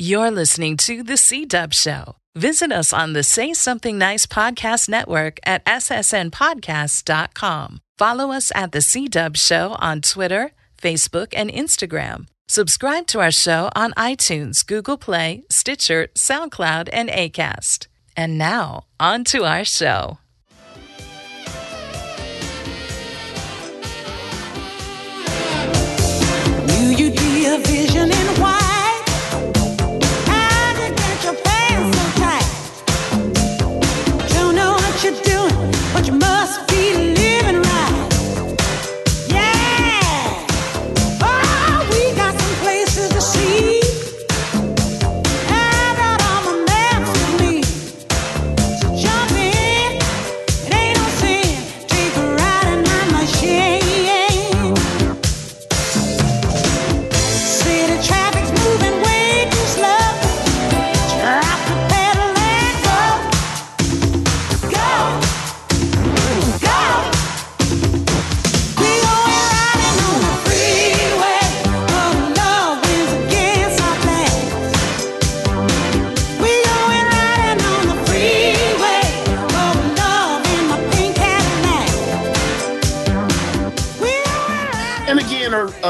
You're listening to The C Dubb Show. Visit us on the Say Something Nice Podcast Network at ssnpodcast.com. Follow us at The C Dubb Show on Twitter, Facebook, and Instagram. Subscribe to our show on iTunes, Google Play, Stitcher, SoundCloud, and ACAST. And now, on to our show. Knew you'd be a vision in white.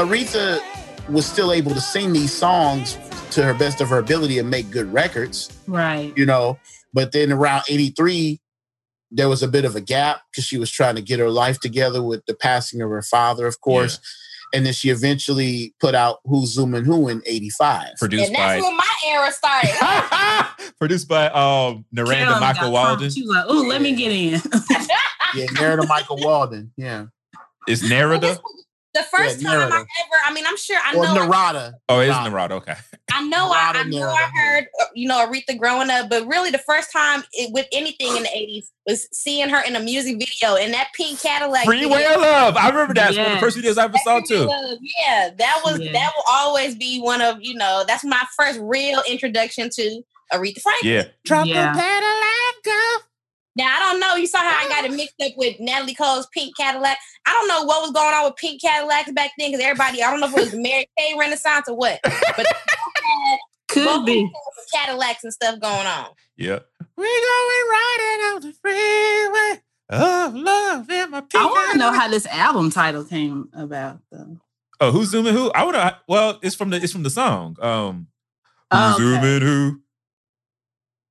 Aretha was still able to sing these songs to her best of her ability and make good records, Right. you know. But then around 83, there was a bit of a gap because she was trying to get her life together with the passing of her father, of course. And then she eventually put out Who's Zooming Who in 85. Produced And that's by when my era started. produced by um Naranda Carolyn Michael Walden. pumped. She was like, "Oh, let me get in." Yeah, Narada Michael Walden. Yeah. Is Narada? The first Yeah, time I ever, I mean, I'm sure I Or know, Narada. Oh, it is Narada. Narada. Okay. I know, I, I Narada, know, I heard, uh, you know, Aretha growing up, but really the first time it, with anything in the '80s was seeing her in a music video in that pink Cadillac. Freeway video. of Love. I remember that. It's one of the first videos I ever saw too. Love, Yeah, that was Yeah. that will always be one of you know that's my first real introduction to Aretha Franklin. Yeah. Drop Yeah. the pedal and go. Now I don't know. You saw how I got it mixed up with Natalie Cole's Pink Cadillac. I don't know what was going on with Pink Cadillacs back then because everybody. I don't know if it was the Mary Kay Renaissance or what, but Could be. Cadillacs and stuff going on. Yeah. We going riding on the freeway. Oh, love in my I want to know how this album title came about, though. Oh, who's zooming who? I would have. Well, it's from the it's from the song. Um, who's Oh, okay. zooming who?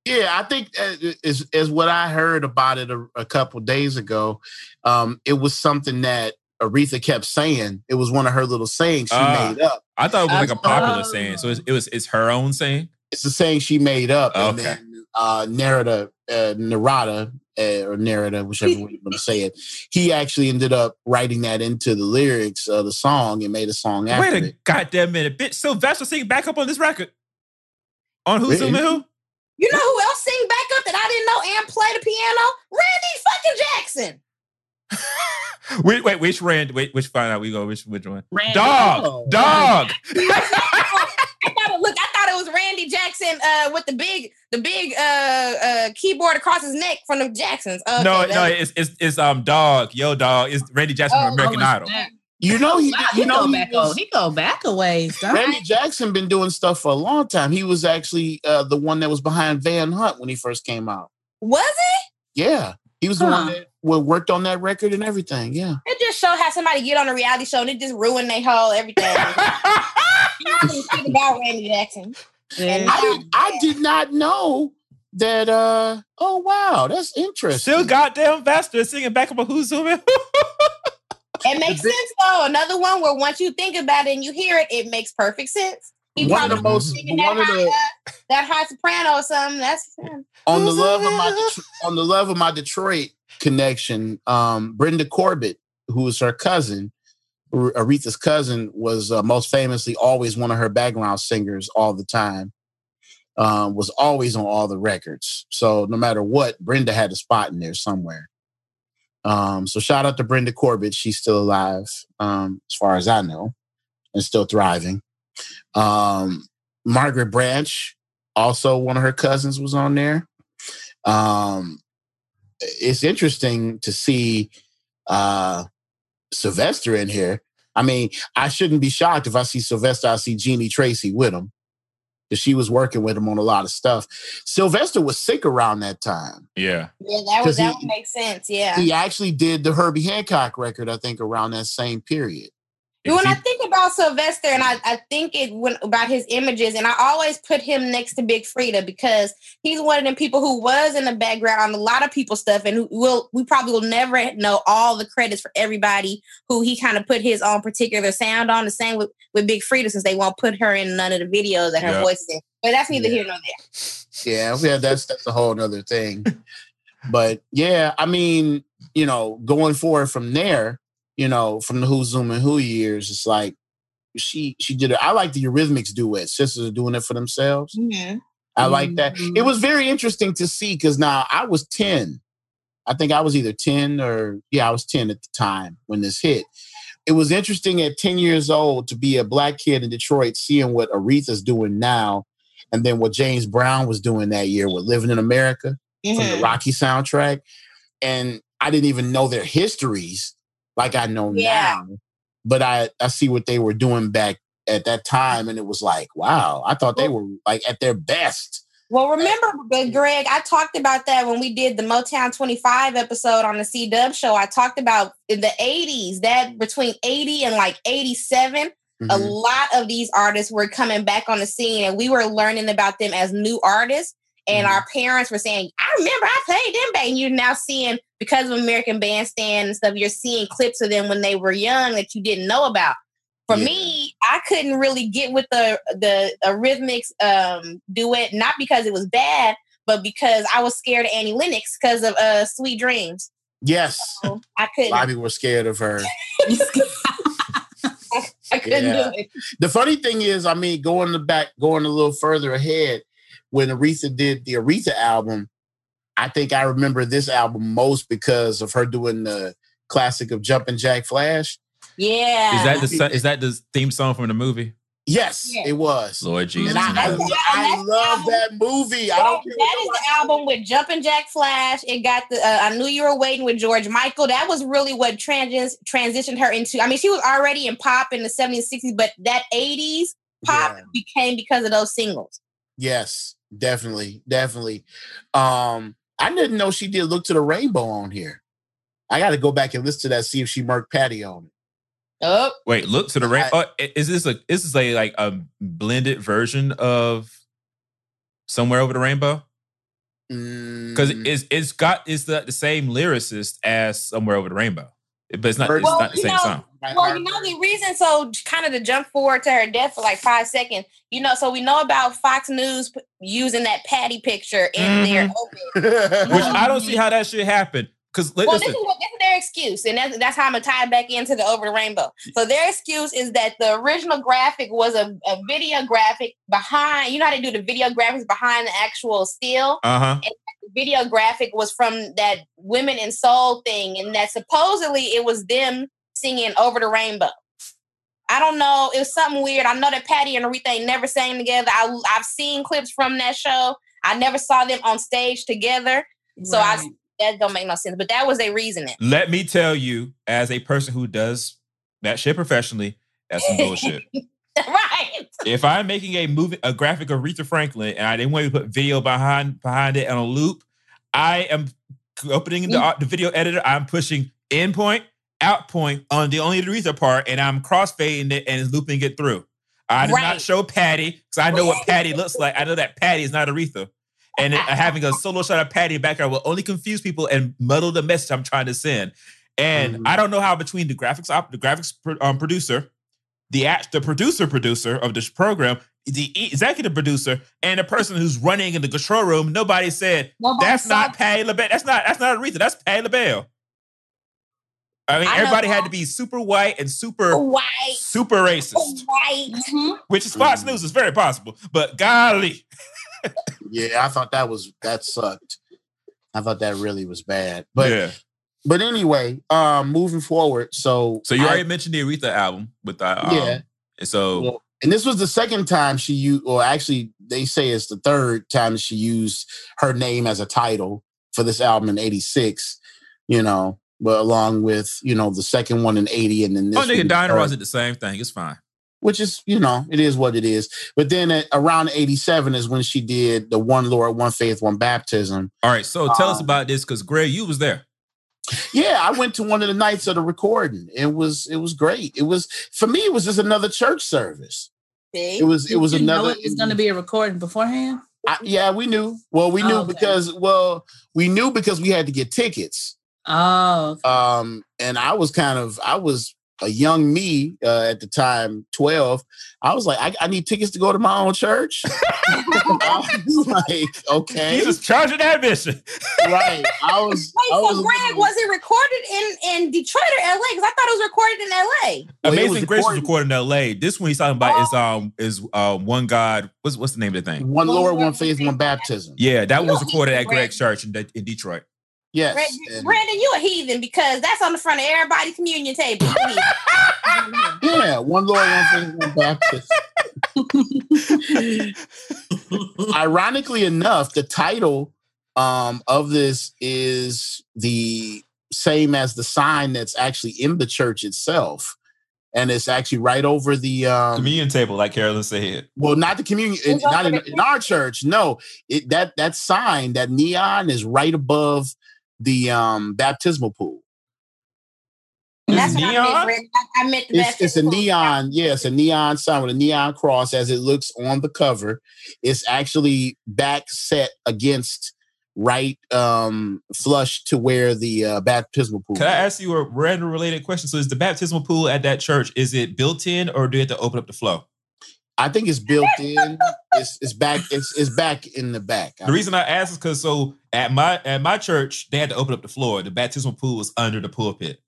Yeah, I think uh, is is what I heard about it a, a couple days ago. Um, it was something that Aretha kept saying. It was one of her little sayings she Ah. made up. I thought it was like a popular Oh. saying. So it's, it was it's her own saying. It's the saying she made up, and then uh, Narada, uh, Narada, uh, or Narada, whichever way you want to say it. He actually ended up writing that into the lyrics of the song and made a song after Wait a it. goddamn minute, bitch! Sylvester singing back up on this record. On who's Really? zooming who? You know who else sing backup that I didn't know and play the piano? Randy fucking Jackson. Wait, wait, which Rand? Wait, which find out we go? Which which one? Randy. Dog, Oh. dog. I thought it, look, I thought it was Randy Jackson uh, with the big, the big uh, uh, keyboard across his neck from the Jacksons. Okay, no, no, it's, it's it's um dog, yo dog. It's Randy Jackson Oh, from American Oh, Idol. that. You know he, Wow, you he know go he back was- a, he go back a ways. Don't Randy Jackson been doing stuff for a long time. He was actually uh, the one that was behind Van Hunt when he first came out. was he? Yeah, he was the one that worked on that record and everything. Yeah, It just showed how somebody get on a reality show and it just ruined their whole everything. I didn't think about Randy Jackson. Yeah. I did, I did not know that. uh Oh wow, that's interesting. Still goddamn bastard singing back up on who's zooming. It makes sense though. Another one where once you think about it and you hear it, it makes perfect sense. He one of the most singing that one of high, the uh, that high soprano or something. That's on the love of my on the love of my Detroit connection. Um, Brenda Corbett, who is her cousin, Aretha's cousin, was uh, most famously always one of her background singers all the time. Um, was always on all the records. So no matter what, Brenda had a spot in there somewhere. Um, so shout out to Brenda Corbett. She's still alive, um, as far as I know, and still thriving. Um, Margaret Branch, also one of her cousins, was on there. Um, it's interesting to see uh, Sylvester in here. I mean, I shouldn't be shocked if I see Sylvester. I see Jeannie Tracy with him. Because she was working with him on a lot of stuff. Sylvester was sick around that time. Yeah. Yeah, that 'Cause would that he- would make sense. Yeah. He actually did the Herbie Hancock record, I think, around that same period. When I think about Sylvester, and I, I think it when, about his images, and I always put him next to Big Freedia because he's one of them people who was in the background on a lot of people's stuff, and who will we probably will never know all the credits for everybody who he kind of put his own particular sound on. The same with, with Big Freedia, since they won't put her in none of the videos that her Yeah. voice is in. But that's neither Yeah. here nor there. Yeah, yeah, that's that's a whole other thing. but yeah, I mean, you know, going forward from there, you know, from the Who Zoom and Who years, it's like she she did it. I like the Eurythmics duet. Sisters are doing it for themselves. Yeah. I like that. It mm-hmm. was very interesting to see because now I was 10. I think I was either 10 or yeah, I was 10 at the time when this hit. It was interesting at 10 years old to be a black kid in Detroit seeing what Aretha's doing now and then what James Brown was doing that year with Living in America from the. Rocky soundtrack. And I didn't even know their histories like I know Yeah. now. But I, I see what they were doing back at that time. And it was like, wow, I thought they were like at their best. Well, remember, Greg, I talked about that when we did the Motown 25 episode on the C Dubb show. I talked about in the 80s, that between 80 and like 87, a Mhm. lot of these artists were coming back on the scene and we were learning about them as new artists. And Mhm. our parents were saying, I remember I played them back. And you're now seeing, because of American Bandstand and stuff, you're seeing clips of them when they were young that you didn't know about. For Yeah. me, I couldn't really get with the the Eurythmics um, duet, not because it was bad, but because I was scared of Annie Lennox because of uh, Sweet Dreams. Yes. So I A couldn't. lot of people were scared of her. I couldn't Yeah. do it. The funny thing is, I mean, going the back, going a little further ahead, when Aretha did the Aretha album, I think I remember this album most because of her doing the classic of Jumpin' Jack Flash. Yeah. Is that the so- is that the theme song from the movie? Yes, Yeah. it was. Lord Jesus. And I, I, in. I love the that movie. I don't care that the album with Jumpin' Jack Flash. It got the uh, I knew you were waiting with George Michael. That was really what trans- transitioned her into. I mean, she was already in pop in the 70s, 60s, but that 80s pop Yeah. became because of those singles. Yes, definitely, definitely. Um, I didn't know she did "Look to the Rainbow" on here. I got to go back and listen to that, see if she murked Patti on it. Oh, Wait, look to the I- rain. Oh, is this a is this a like a blended version of somewhere over the rainbow? Because Mm, it's it's got it's the, the same lyricist as somewhere over the rainbow, but it's not it's not the you same know- song. well, you know the reason. So, kind of to jump forward to her death for like five seconds. You know, so we know about Fox News p- using that Patti picture in their open. Which I don't see how that should happen. Because Well, this is, what, this is their excuse, and that's, that's how I'm gonna tie it back into the Over the Rainbow. So their excuse is that the original graphic was a, a video graphic behind. You know how they do the video graphics behind the actual still. uh huh. The video graphic was from that Women in Soul thing, and that supposedly it was them singing Over the Rainbow. I don't know. It was something weird. I know that Patti and Aretha ain't never sang together. I, I've seen clips from that show. I never saw them on stage together. So I that don't make no sense. But that was a reasoning. Let me tell you, as a person who does that shit professionally, that's some bullshit. right. if I'm making a movie, a graphic of Aretha Franklin, and I didn't want to put video behind behind it on a loop, I am opening the, the video editor. I'm pushing in point, out point on the only Aretha part, and I'm crossfading it and looping it through. I did Right. not show Patti because I know what Patti looks like. I know that Patti is not Aretha. And having a solo shot of Patti in the background will only confuse people and muddle the message I'm trying to send. And Mhm. I don't know how between the graphics op, the graphics um, producer, the act, the producer producer of this program, the executive producer, and the person who's running in the control room, nobody said Nobody that's saw not Patti LaBelle. That's not that's not Aretha. That's Patti LaBelle. I mean, I everybody had to be super white and super White. super racist, White. Mhm. which is Fox Mhm. News is very possible. But golly, Yeah, I thought that was that sucked. I thought that really was bad. But yeah. but anyway, um, moving forward. So So you I- already mentioned the Aretha album with the um, Yeah. and So Well, and this was the second time she used, or actually, they say it's the third time she used her name as a title for this album in '86. You know, but along with you know the second one in '80, and then this. oh nigga, third. Ross did the same thing. It's fine. which is you know it is what it is. But then at around eighty seven is when she did the one Lord, one faith, one baptism. All right, so tell us Um, about this because Greg, you was there. Yeah, I went to one of the nights of the recording. It was it was great. It was for me. It was just another church service. See? It was it was you know another. it was going to be a recording beforehand. I, yeah, we knew. Well, we knew Oh, okay. because well, we knew because we had to get tickets. Oh, okay. Um, and I was kind of I was a young me uh, at the time, twelve. I was like, I, I need tickets to go to my own church. I was like, okay, He was charging admission. right. I was. Wait, I so was Greg, was it recorded in, in Detroit or LA? Because I thought it was recorded in LA. Well, Amazing was Grace was recorded- recorded in L.A. This one he's talking about is um is um one God. What's what's the name of the thing? one Lord, one faith, one baptism. Yeah, that one was recorded at Greg. Greg's church in, De- in Detroit. Yes. Brandon, and- Brandon, you a heathen because that's on the front of everybody's communion table. You a heathen. Yeah, one Lord, one faith, one baptism. Ironically enough, the title um, of this is the same as the sign that's actually in the church itself. And it's actually right over the um, Communion table, like Carolyn said. well, not the communion, It's not in, in our church. No, it that that sign, that neon, is right above the um, baptismal pool. It's that's what I neon? meant, I, I meant the It's, it's a baptismal. neon, yeah, it's a neon sign with a neon cross as it looks on the cover. It's actually back set against right um flush to where the uh, baptismal pool. Can I ask you a random related question? So, is the baptismal pool at that church is it built in, or do you have to open up the flow? I think it's built in. It's it's back. It's it's back in the back. The reason I ask is because so at my at my church they had to open up the floor. The baptismal pool was under the pulpit.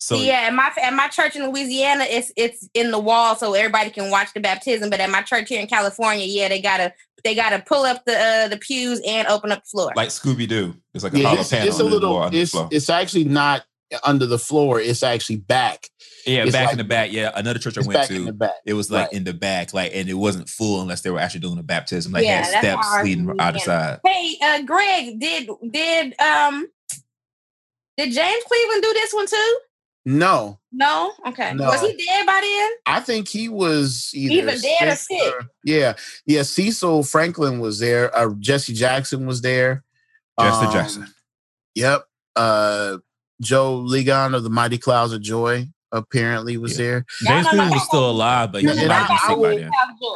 So yeah, at my at my church in Louisiana, it's it's in the wall so everybody can watch the baptism. But at my church here in California, yeah, they gotta they gotta pull up the uh, the pews and open up the floor. like Scooby Doo, it's like a yeah, hollow it's, panel it's a the little. It's floor. it's actually not under the floor. It's actually back. Yeah, it's back like- in the back. Yeah, another church I went back in the to. back. It was like Right. in the back, like, and it wasn't full unless they were actually doing a baptism. Like Yeah, had steps leading in out the Louisiana. side. hey, uh, Greg, did did um did James Cleveland do this one too? No, No, okay. No. Was he dead by then? I think he was either, Either dead or sick sick. yeah, yeah. Cecil Franklin was there. Uh, Jesse Jackson was there. Jesse Um, Jackson. Yep. Uh, Joe Ligon of the Mighty Clouds of Joy apparently was Yeah. there. James no, no, Cleveland no. was still alive, but he Yeah, was and I- be I sick by then.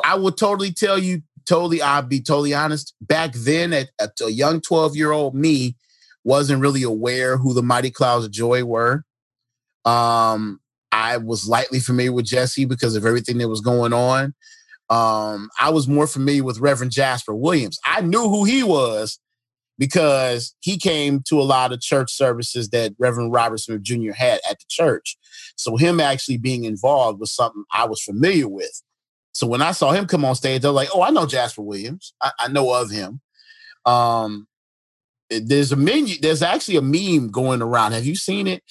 I will totally tell you, totally, I'll be totally honest. Back then, at, at a young 12 year old me, wasn't really aware who the Mighty Clouds of Joy were. Um, I was lightly familiar with Jesse because of everything that was going on. Um, I was more familiar with Reverend Jasper Williams. I knew who he was because he came to a lot of church services that Reverend Robert Smith Jr. had at the church. So him actually being involved was something I was familiar with. So when I saw him come on stage, I was like, "Oh, I know Jasper Williams. I, I know of him." Um, there's a menu. There's actually a meme going around. Have you seen it?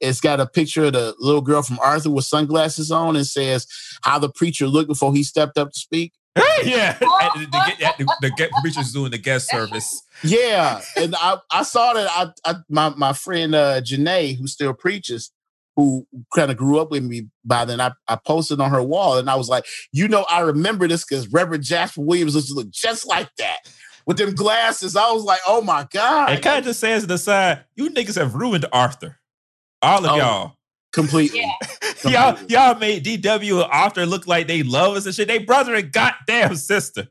It's got a picture of the little girl from Arthur with sunglasses on, and says how the preacher looked before he stepped up to speak. yeah, the, the, the, the, the preacher's doing the guest service. Yeah, and I, I saw that. I, I my my friend uh, Janae, who still preaches, who kind of grew up with me by then. I, I posted on her wall, and I was like, you know, I remember this because Reverend Jasper Williams used to look just like that with them glasses. I was like, oh my god, It kind of just says to the side, you niggas have ruined Arthur. All of Oh, y'all. Completely. Yeah. y'all, y'all made DW and Arthur look like they love us and shit. They brother and goddamn sister.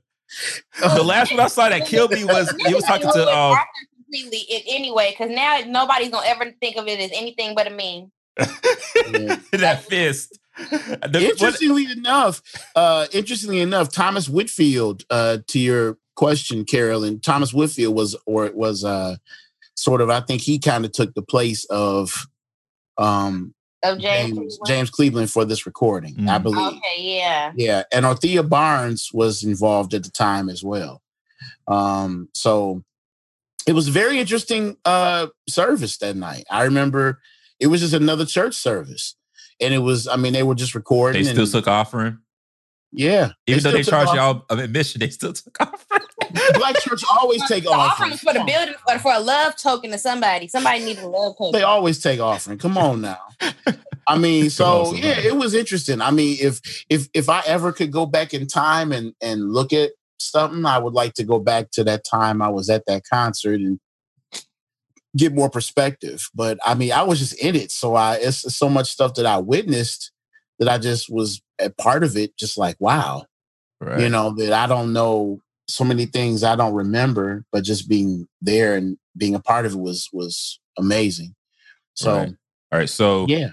The last one I saw that killed me was he was talking to um completely it anyway because now nobody's gonna ever think of it as anything but a meme. that fist. The- what- Interestingly enough, uh, interestingly enough, Thomas Whitfield, uh, to your question, Carolyn, Thomas Whitfield was or it was uh, sort of. I think he kind of took the place of um, Of James. James, Cleveland. James Cleveland for this recording, I Mm. believe. Okay, yeah. Yeah, and Ortheia Barnes was involved at the time as well. Um, so it was a very interesting uh, service that night. I remember it was just another church service, and it was. I mean, they were just recording. they still and, took offering. yeah, Even though they charged off- y'all of admission, they still took offering. Black church always take The offering offerings. for the building for, for a love token to somebody. Somebody needed a love token. They always take offering. Come on now. I mean, so yeah, it was interesting. I mean, if if if I ever could go back in time and and look at something, I would like to go back to that time I was at that concert and get more perspective. But I mean, I was just in it, so I it's so much stuff that I witnessed that I just was a part of it. Just like wow, Right. you know that I don't know so many things I don't remember, but just being there and being a part of it was was amazing. So Right. All right. So yeah,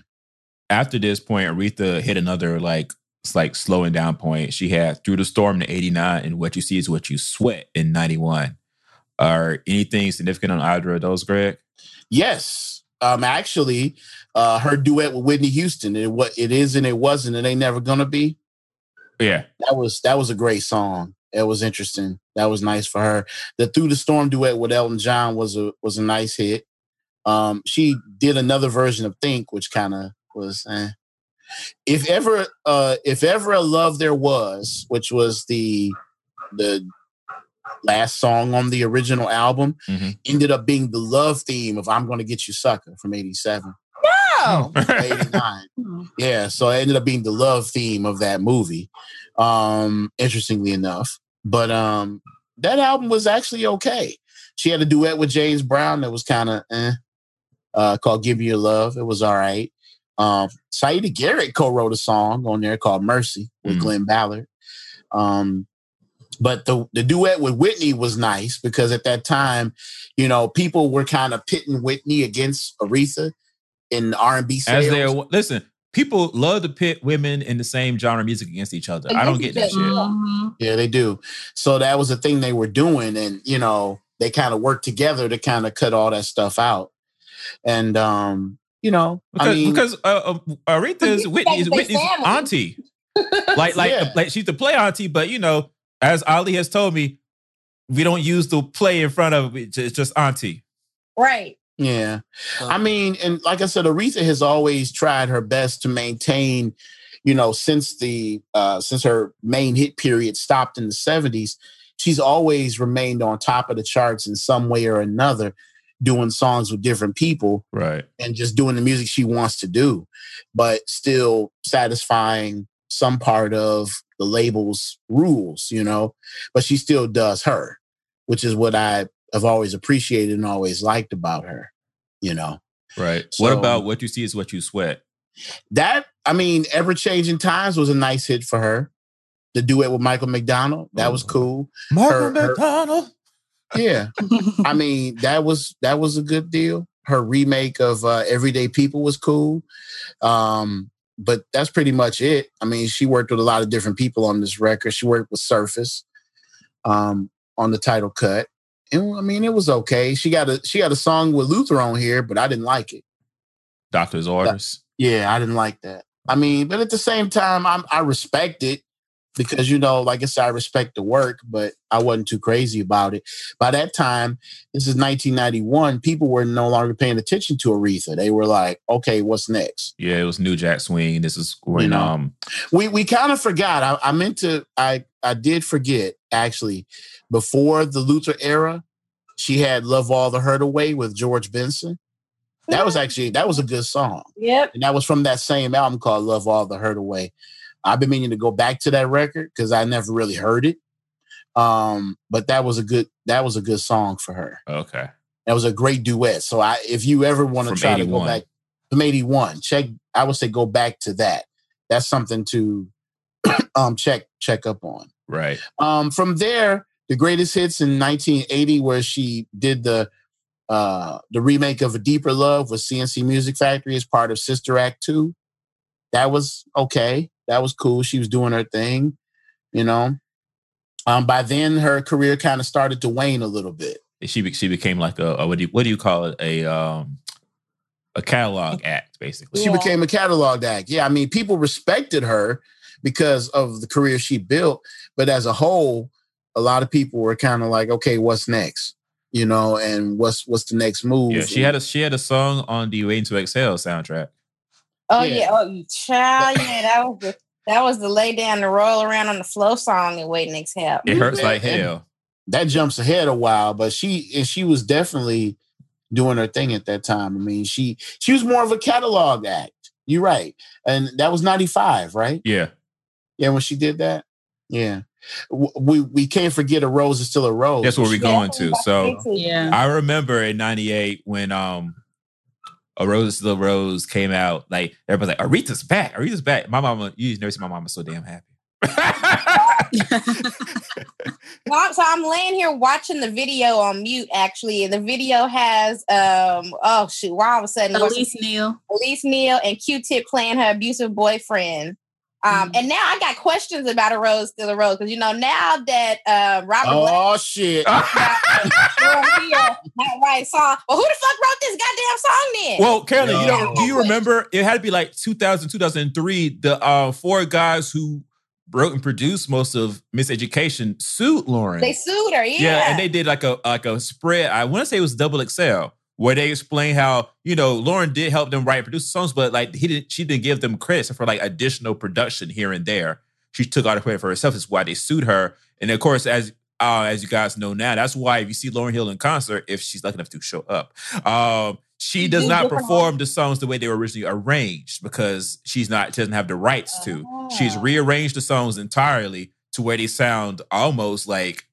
after this point, Aretha hit another like it's like slowing down point. She had through the storm in '89, and what you see is what you sweat in '91. Are anything significant on either of those, Greg? yes. Um, actually, uh, her duet with Whitney Houston, it what it is and it wasn't, it ain't never gonna be. Yeah. That was that was a great song. It was interesting. That was nice for her. The Through the Storm duet with Elton John was a was a nice hit. Um, she did another version of Think, which kind of was. Eh. If ever, uh, if ever a love there was, which was the the last song on the original album, Mhm. ended up being the love theme of "I'm Gonna Get You Sucker" from '87. Oh, 89. yeah, so it ended up being the love theme of that movie. Um, interestingly enough. But um that album was actually okay. She had a duet with James Brown that was kind of eh, uh called Give Me Your Love. It was all right. Um Siedah Garrett co-wrote a song on there called Mercy with Mm. Glen Ballard. Um but the the duet with Whitney was nice because at that time, you know, people were kind of pitting Whitney against Aretha in R and B As they're listen, people love to pit women in the same genre of music against each other. I don't get that shit. each other. Mhm. Yeah, they do. So that was the thing they were doing, and you know, they kind of worked together to kind of cut all that stuff out. And um, you know, Because, I mean, because uh, uh, Aretha is But Whitney is they Whitney's auntie. Like like Yeah. like she's the play auntie, but you know, as Ali has told me, we don't use the play in front of it. It's just auntie. Right. Yeah, I mean, and like I said, Aretha has always tried her best to maintain, you know, since the uh since her main hit period stopped in the seventies, she's always remained on top of the charts in some way or another, doing songs with different people. Right. and just doing the music she wants to do, but still satisfying some part of the label's rules, you know. But she still does her, which is what I have always appreciated and always liked about her, you know. Right. what about what you see is what you sweat? That, I mean, Ever Changing Times was a nice hit for her. The duet with Michael McDonald, that was cool. Martin Her- her- McDonald. Yeah. I mean, that was that was a good deal. Her remake of uh, Everyday People was cool, um, but that's pretty much it. I mean, she worked with a lot of different people on this record. She worked with Surface um, on the title cut, and I mean, it was okay. She got a she got a song with Luther on here, but I didn't like it. Doctor's orders. Yeah, I didn't like that. I mean, but at the same time, I'm I respect it because you know, like I said, I respect the work, but I wasn't too crazy about it. By that time, this is 1991. People were no longer paying attention to Aretha. They were like, "Okay, what's next?" Yeah, it was New Jack Swing. This is when You know. um We we kind of forgot. I, I meant to. I I did forget actually. Before the Luther era, she had "Love All the Hurt Away" with George Benson. That was actually that was a good song. Yep. and that was from that same album called Love All the Hurt Away. I've been meaning to go back to that record because I never really heard it. Um, but that was a good that was a good song for her. okay. That was a great duet. So I if you ever want to try to go back from 81, check I would say go back to that. That's something to um check check up on. Right. Um, from there, the greatest hits in 1980, where she did the uh the remake of A Deeper Love with C+C Music Factory as part of Sister Act 2. That was okay. That was cool. She was doing her thing, you know. Um, by then her career kind of started to wane a little bit. She she became like a, a what do you what do you call it? A um a catalog act, basically. She Yeah. became a catalog act. Yeah, I mean, people respected her because of the career she built, but as a whole, a lot of people were kind of like, okay, what's next? You know, and what's what's the next move? Yeah, she had a she had a song on the Waiting to Exhale soundtrack. Oh Yeah. yeah. Oh, you child. Yeah, that was the that was the lay down and roll around on the flow song and wait next help. It hurts like hell. that jumps ahead a while, but she and she was definitely doing her thing at that time. I mean, she she was more of a catalog act. You're right. And that was 95, right? Yeah. Yeah, when she did that. Yeah. We we can't forget a rose is still a rose. That's where we're going to. So Yeah. I remember in '98 when um a Rose is Still Rose came out, like everybody's like, Aretha's back, Aretha's back. My mama, you never see my mama so damn happy. Well, so I'm laying here watching the video on mute actually, and the video has um oh shoot, why all of a sudden what's- Elise Neal. Elise Neal and Q-Tip playing her abusive boyfriend. Um, and now I got questions about a rose still a rose because you know now that uh, Robert Black Oh shit. got Lauryn right song. Well, who the fuck wrote this goddamn song then? well, Carolyn, you know, No. do you remember? It had to be like 2000, 2003. The uh, four guys who wrote and produced most of Miseducation sued Lauryn. they sued her. Yeah, Yeah, and they did like a like a spread. I want to say it was Double XL, where they explain how you know Lauryn did help them write and produce songs, but like he didn't, she didn't give them credit for like additional production here and there. She took all the credit for herself. That's why they sued her. And of course, as uh, as you guys know now, that's why if you see Lauryn Hill in concert, if she's lucky enough to show up, um, she does not perform the songs the way they were originally arranged because she's not she doesn't have the rights to. She's Ah. rearranged the songs entirely to where they sound almost like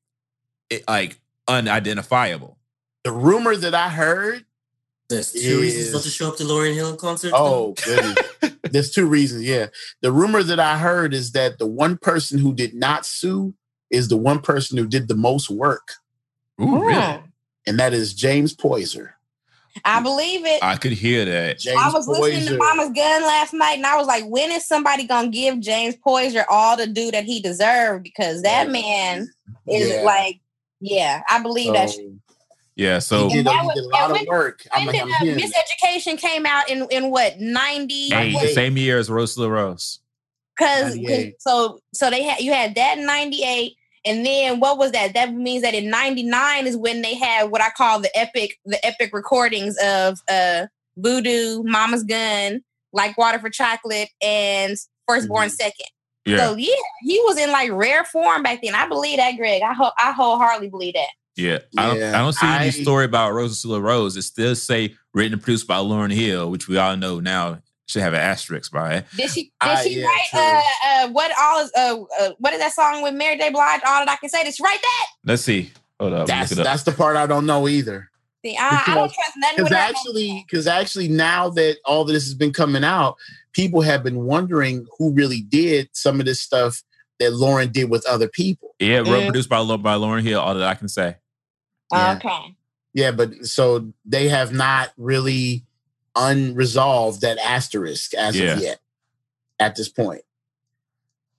it, like unidentifiable. The rumor that I heard. There's two reasons Is- not to show up to Lauryn Hill concert. Oh goodness. There's two reasons. Yeah. The rumor that I heard is that the one person who did not sue is the one person who did the most work, Ooh, really? Hmm. and that is James Poyser. I believe it. I could hear that. James I was listening to Mama's Gun last night, and I was like, when is somebody gonna give James Poyser all the due that he deserved? Because that man is Yeah. like, yeah, I believe that. So, shit. Yeah. So he did, And that was- did a lot and of work. I'm, When did I'm uh. Miseducation came out in in what ninety? hey, Wait. same year as Rose La Rose. Because so so they had you had that in ninety eight, and then what was that? That means that in ninety nine is when they had what I call the epic the epic recordings of uh Voodoo, Mama's Gun, Like Water for Chocolate, and Firstborn Mhm. Second. Yeah. So yeah, he was in like rare form back then. I believe that, Greg. I ho- I wholeheartedly believe that. Yeah. I don't, I don't see any I- story about Rose La Rose. It still say written and produced by Lauryn Hill, which we all know now should have an asterisk by it. Did she did Ah, she yeah, write uh, uh what all is uh, uh what is that song with Mary J. Blige? All that I can say. Did she write that? Let's see. Hold up. That's up. that's the part I don't know either. See, I, I don't trust nothing Because with her. actually, because actually, now that all this has been coming out, people have been wondering who really did some of this stuff that Lauryn did with other people. yeah, wrote Mm. produced by, by Lauryn Hill. All that I can say. Yeah. Okay. Yeah, but so they have not really unresolved that asterisk as Yeah. of yet. At this point,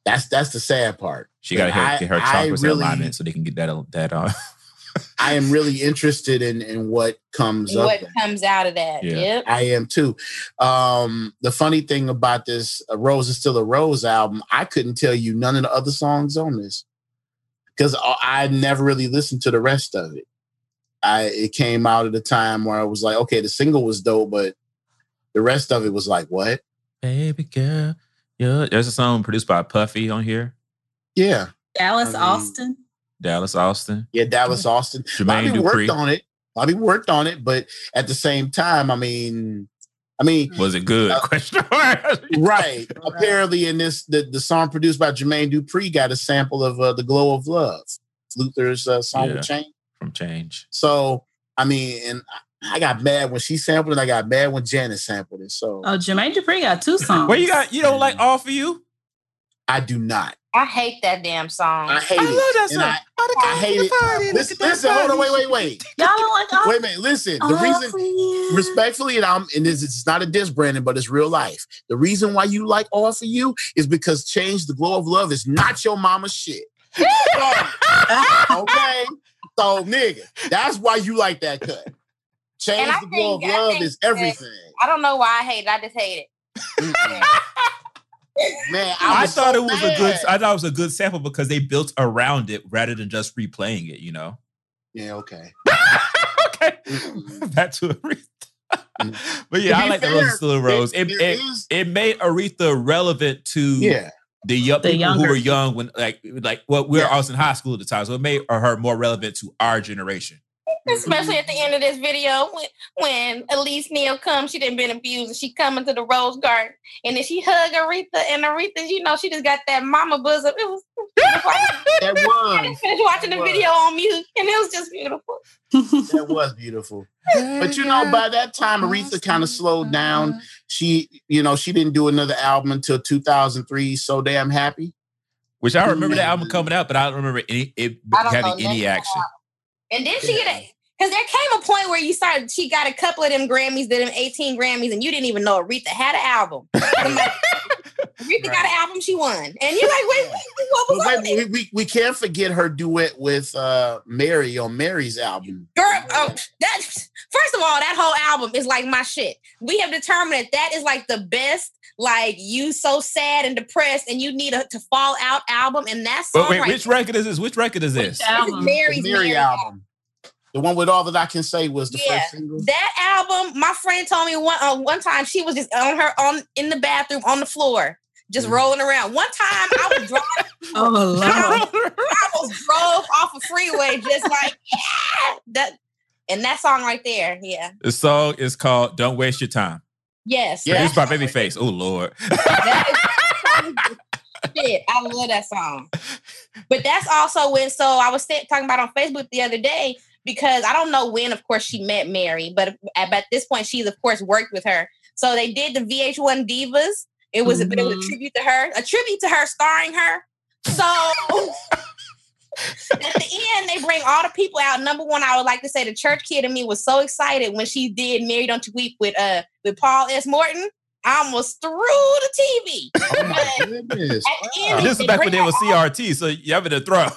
that's that's the sad part. She got to I- get her I chakras really- alignment so they can get that uh, that on. Uh, I am really interested in in what comes up. What comes out of that? Yeah. Yep. I am too. Um, the funny thing about this "A Rose is Still a Rose" album, I couldn't tell you none of the other songs on this because I, I never really listened to the rest of it. I it came out at a time where I was like, okay, the single was dope, but the rest of it was like, what? Baby girl, yeah. There's a song produced by Puffy on here. Yeah, Dallas I mean, Austin. Dallas Austin. yeah, Dallas Austin. Bobby Jermaine worked on it. Bobby worked on it, but at the same time, I mean, I mean, Was it good? Uh, Question mark. right. Apparently, in this, the, the song produced by Jermaine Dupri got a sample of uh, "The Glow of Love," Luther's uh, song Yeah. with Chain. From Change. So, I mean, and I got mad when she sampled it. I got mad when Janet sampled it. So, Oh, Jermaine Dupri got two songs. Well, you got you don't like all for you. I do not. I hate that damn song. I hate I it. love that And song. I, All I hate it. party, Listen, listen, hold on, wait, wait, wait. Y'all don't like all, Wait a minute, listen. The reason, you. respectfully, and I'm and this it's not a diss, Brandon, but it's real life. The reason why you like All for You is because Change the Glow of Love is not your mama's shit. Okay. So nigga, that's why you like that cut. Change the Glow of think- I Love think is that- everything. I don't know why I hate it. I just hate it. Man, I, I, thought so it was a good. I thought it was a good sample because they built around it rather than just replaying it. You know. yeah, okay. okay. Mm-mm. Back to Aretha. Mm. but yeah, I be like the fair, Rose is Still a Rose. There- It, it, is- it made Aretha relevant to yeah, the young The people who were young when like like well we are Yeah. also in high school at the time, so it made her more relevant to our generation. Especially at the end of this video when, when Elise Neal comes, she didn't been abused and she come into the rose garden and then she hug Aretha and Aretha, you know, she just got that mama bosom. It was, it was That I was just finished watching the was. video on mute and it was just beautiful. that was beautiful. But you know, by that time, Aretha kind of slowed down. She, you know, she didn't do another album until 2003. So damn happy. Which I remember the album mm-hmm. coming out, but I don't remember any it having know any action. And then she get a because there came a point where you started, she got a couple of them Grammys, did them 18 Grammys, and you didn't even know Aretha had an album. I'm Aretha got an album, she won. And you're like, wait, wait, wait, what But was wait, we, we, we can't forget her duet with uh, Mary on Mary's album. Girl, oh, that first of all, that whole album is like my shit. We have determined that that is like the best, like you so sad and depressed, and you need a to fall out album. And that's song wait, right which record is this? Which record is this? there- album? The Mary's Mary Mary album. The one with all that I can say was the Yeah. first single. That album, my friend told me one uh, one time she was just on her on in the bathroom on the floor, just rolling around. One time I was driving, Oh Lord. I almost drove off a freeway, just like yeah, that. And that song right there, yeah, the song is called "Don't Waste Your Time." yes, Yeah. Produced by that- Babyface. Oh Lord. That is shit. I love that song. But that's also when, so I was talking about on Facebook the other day because I don't know when, of course, she met Mary, but at, at this point, she's of course worked with her. So they did the VH1 Divas. It was, but it was a Mhm. tribute to her, a tribute to her, starring her. So at the end, they bring all the people out. Number one, I would like to say the church kid in me was so excited when she did "Married Don't You Weep" with uh with Paul S. Morton. I almost threw the TV. Oh my goodness. At the end, this is back when they was CRT, so you have to throw.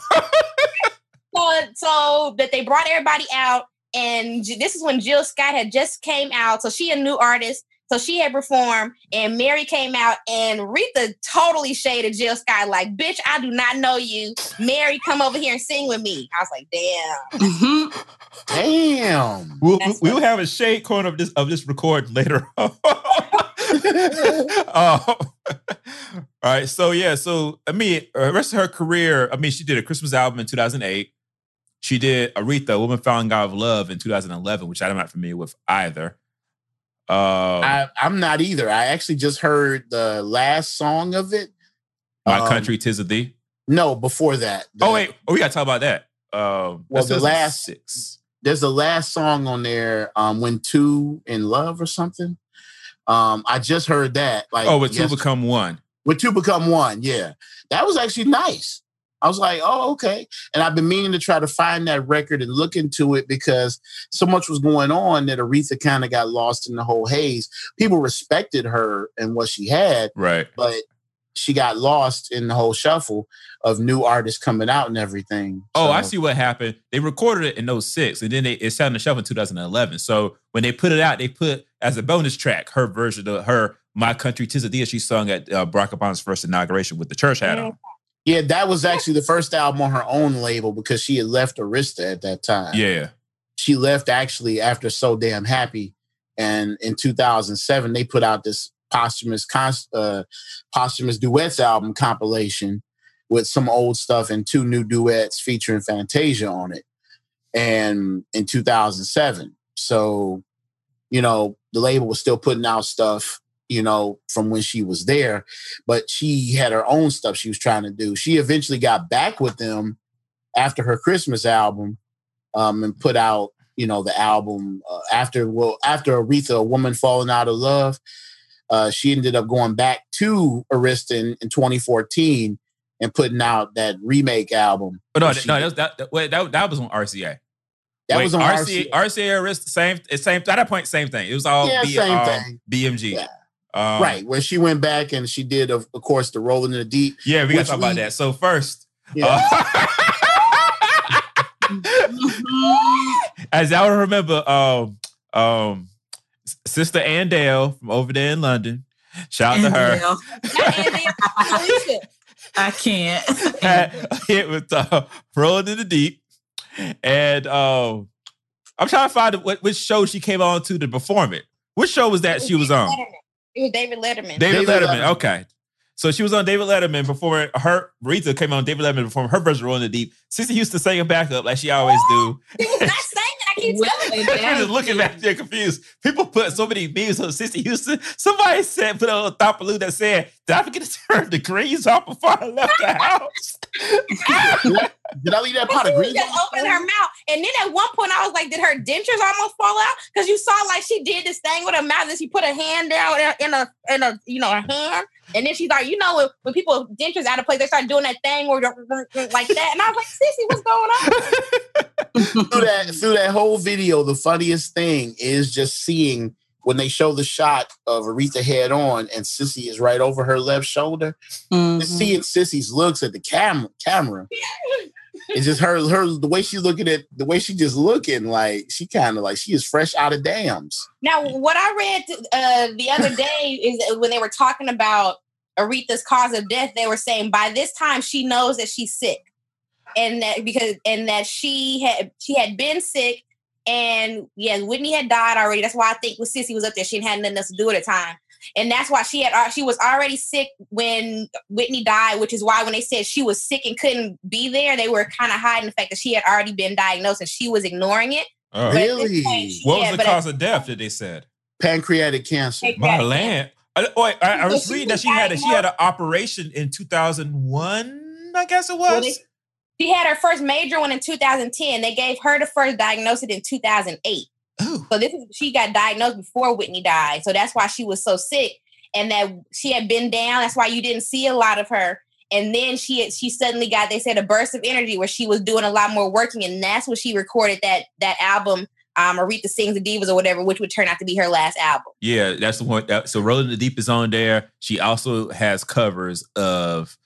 so, so that they brought everybody out, and this is when Jill Scott had just came out. So she a new artist. So she had performed, and Mary came out, and Rita totally shaded Jill Scott, like, "Bitch, I do not know you. Mary, come over here and sing with me." I was like, "Damn." Mhm. Damn. We'll, That's we'll what- have a shade corner of this of this record later on. Oh. all right. So yeah. So I mean, uh, the rest of her career. I mean, she did a Christmas album in 2008. She did Aretha, "Woman Found God of Love" in 2011, which I'm not familiar with either. Um, I, I'm not either. I actually just heard the last song of it. My Um, country, tis of thee. No, before that. Oh wait, oh we gotta talk about that. Um, Well, the last- six. there's the last song on there, um, "When Two in Love" or something. Um, I just heard that. Like, Oh, with two become one. when two become one. Yeah, that was actually nice. I was like, oh, okay. And I've been meaning to try to find that record and look into it because so much was going on that Aretha kind of got lost in the whole haze. People respected her and what she had, Right. but she got lost in the whole shuffle of new artists coming out and everything. Oh, I see what happened. They recorded it in 06 and then they, it sat on the shelf in 2011. So when they put it out, they put as a bonus track her version of her My Country Tis of Thee she sung at uh, Barack Obama's first inauguration with the church hat on. Yeah, that was actually the first album on her own label because she had left Arista at that time. Yeah. she left actually after So Damn Happy. And in 2007, they put out this posthumous uh, posthumous duets album compilation with some old stuff and two new duets featuring Fantasia on it. And in 2007, so you know the label was still putting out stuff, you know, from when she was there, but she had her own stuff she was trying to do. She eventually got back with them after her Christmas album um, and put out you know the album uh, after well after Aretha, a woman falling out of love. Uh, she ended up going back to Arista in, in 2014 and putting out that remake album. But no, that, she- no, that was, that, that, wait, that, that was on RCA. that Wait, was on RCA. RCA. RCA same, same, at that point, same thing. It was all Yeah, B, same um, thing. BMG. Yeah. Um, right, when she went back and she did, of, of course, the Rolling in the Deep. Yeah, we gotta talk about that. So first, Yeah. uh, as I remember, um, um, Sister Ann Dale from over there in London, shout out to her. Andale. Not Andy, Alicia. I can't. had a hit with uh, Rolling in the Deep. And um, I'm trying to find what which show she came on to to perform it. Which show was that she was on? Letterman. It was David Letterman. David, David Letterman. Letterman. Okay. So she was on David Letterman before her Rita came on David Letterman before her version of Rolling the Deep. Sister Houston sang it back up like she always do. She was not saying that. I keep telling you. I'm just looking back there confused. People put so many memes on Cissy Houston. Somebody said, put a little thought balloon that said, Did I forget to turn the greens off before I left the house? Did I leave that pot of was greens? just on? opening her mouth. And then at one point, I was like, did her dentures almost fall out? Because you saw like she did this thing with her mouth and she put her hand down in a, in a, you know, her hand. And then she's like, you know, when, when people dentures out of place, they start doing that thing where they're mm, mm, mm, like that. And I was like, Cissy, what's going on? through that through that whole video, the funniest thing is just seeing when they show the shot of Aretha head on and Cissy is right over her left shoulder. Mhm. Seeing Cissy's looks at the camera camera. It's just her her the way she's looking at the way she just looking like she kind of like she is fresh out of dams. Now, what I read uh, the other day is when they were talking about Aretha's cause of death, they were saying by this time she knows that she's sick, and that because and that she had she had been sick, and yeah, Whitney had died already. That's why I think when Cissy was up there, she had nothing else to do at the time, and that's why she had uh, she was already sick when Whitney died, which is why when they said she was sick and couldn't be there, they were kind of hiding the fact that she had already been diagnosed and she was ignoring it. Oh. But at this Really? point, she- What was the but at- cause of death that they said? Pancreatic cancer. My land. I, oh, wait, I, I was So she reading that she had a, she had an operation in 2001, I guess it Well, was. they- She had her first major one in 2010. They gave her the first diagnosis in 2008. Oh. So this is she got diagnosed before Whitney died. So that's why she was so sick and that she had been down. That's why you didn't see a lot of her. And then she she suddenly got they said a burst of energy where she was doing a lot more working, and that's when she recorded that that album, um, Aretha Sings the Divas or whatever, which would turn out to be her last album. Yeah, that's the one. That, so Rolling the Deep is on there. She also has covers of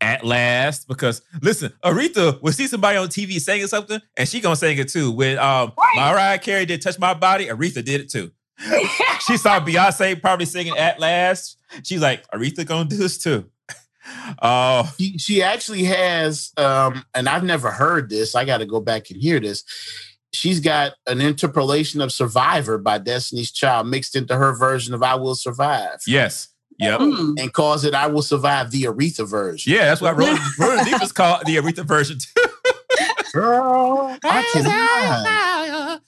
At Last because listen, Aretha will see somebody on TV singing something and she gonna sing it too. When um Right. Mariah Carey did Touch My Body, Aretha did it too. she saw Beyonce probably singing At Last. She's like, Aretha gonna do this too. Oh, She, she actually has, um, and I've never heard this. I got to go back and hear this. She's got an interpolation of Survivor by Destiny's Child mixed into her version of I Will Survive yes. Yep. Mm. and calls it I Will Survive the Aretha version. Yeah, that's why Rolling, Rolling the Deep is called the Aretha version too. Girl, I cannot.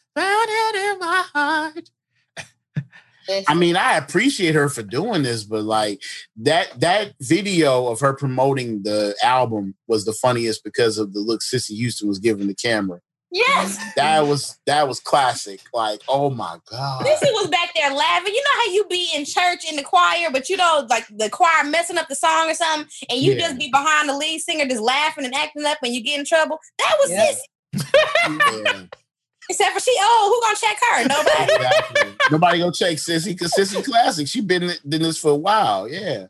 I mean, I appreciate her for doing this, but like that that video of her promoting the album was the funniest because of the look Cissy Houston was giving the camera. Yes, That was that was classic. Like, oh my god. Cissy was back there laughing. You know how you be in church in the choir, but you know, like the choir messing up the song or something, and you Yeah. just be behind the lead singer just laughing and acting up and you get in trouble. That was Yeah. Cissy. Yeah, Except for she, oh, who gonna check her? Nobody. exactly. Nobody gonna check Cissy because Cissy classic. She been in this for a while. Yeah.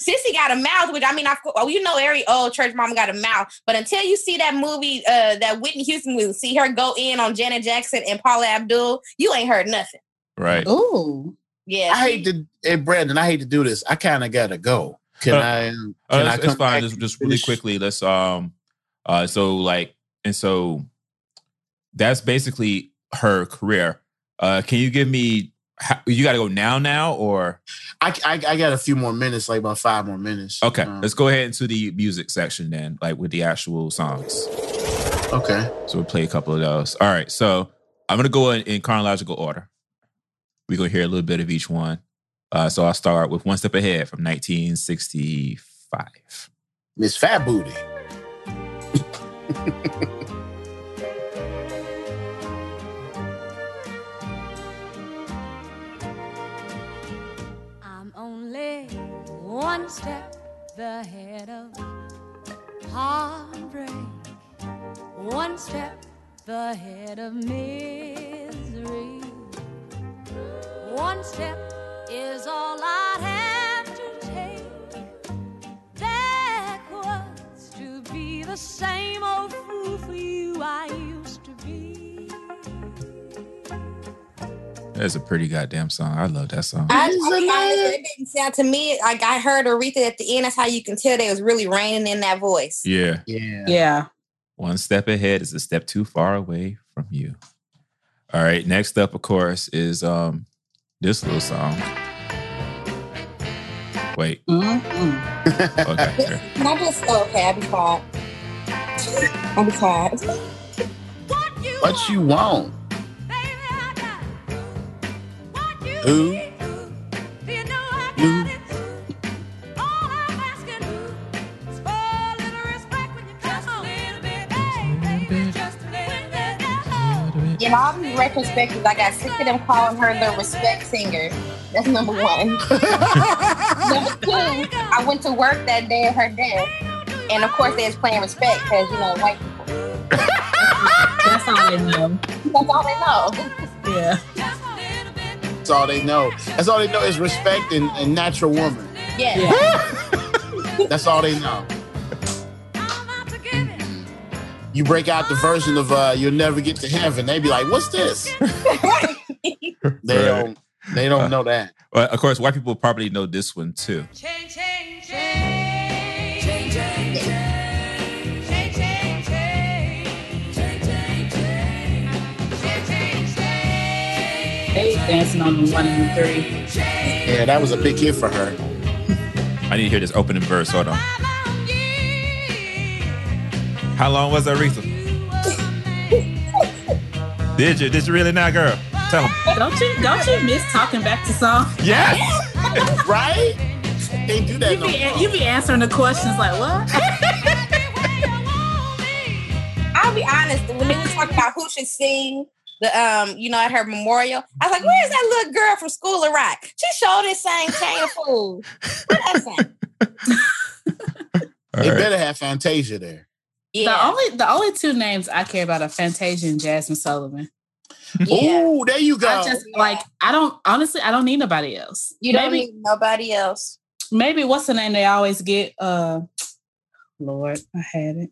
Cissy got a mouth, which I mean, I, oh, you know, every old church mom got a mouth. But until you see that movie, uh, that Whitney Houston movie, see her go in on Janet Jackson and Paula Abdul, you ain't heard nothing. Right. Ooh. Yeah, I hate to hey Brandon, I hate to do this. I kind of gotta go. Can Uh, I can Uh, I it's, it's come fine. back Just, just really quickly, let's um uh so like and so that's basically her career. Uh can you give me how, you got to go now now or I, I I got a few more minutes, like about five more minutes. okay, Um, let's go ahead into the music section then, like with the actual songs. okay. So we'll play a couple of those. All right, so I'm gonna go in, in chronological order. We're gonna hear a little bit of each one. Uh, so I'll start with One Step Ahead from 1965. Miss Fat Booty. one step ahead of heartbreak, one step ahead of misery. One step is all I'd have to take backwards to be the same old fool for you I That's a pretty goddamn song. I love that song. I, Isn't I it? it didn't sound to me like I heard Aretha at the end. That's how you can tell they was really raining in that voice. Yeah. Yeah. Yeah. One step ahead is a step too far away from you. All right. Next up, of course, is um this little song. Wait. Mm-mm. Okay. here. Can I just? Oh, okay, I'll be quiet. I'll be quiet. What you want? Little bit. In all these retrospectives, I got sick of them calling her the respect singer. That's number one. number two, I went to work that day at her desk, and of course they was playing respect because you know white people. That's all they know. That's all they know. Yeah. That's all they know. That's all they know is respect and, and natural woman. Yeah. Yeah. That's all they know. You break out the version of uh, "You'll Never Get to Heaven," they'd be like, "What's this?" They Right. don't. They don't know that. Well, of course, white people probably know this one too. Change, change, change. Change, change, change. Change. They was dancing on the one and the three. Yeah, that was a big hit for her. I need to hear this opening verse. Hold on. How long was that, Aretha? Did you? Did you really now, girl? Tell him. Don't you don't you miss talking back to song? Yes. right? They do that You no be more. you be answering the questions like what? I'll be honest. When they was talking about who should sing the um, you know, at her memorial, I was like, "Where's that little girl from School of Rock?" She showed this sang "Chain of Fools." What that sang? All They right. better have Fantasia there. Yeah. The Yeah, only the only two names I care about are Fantasia and Jazmine Sullivan. yeah. Ooh, there you go. I just like I don't honestly I don't need nobody else. You don't need nobody else. maybe what's the name they always get? Uh Lord, I had it.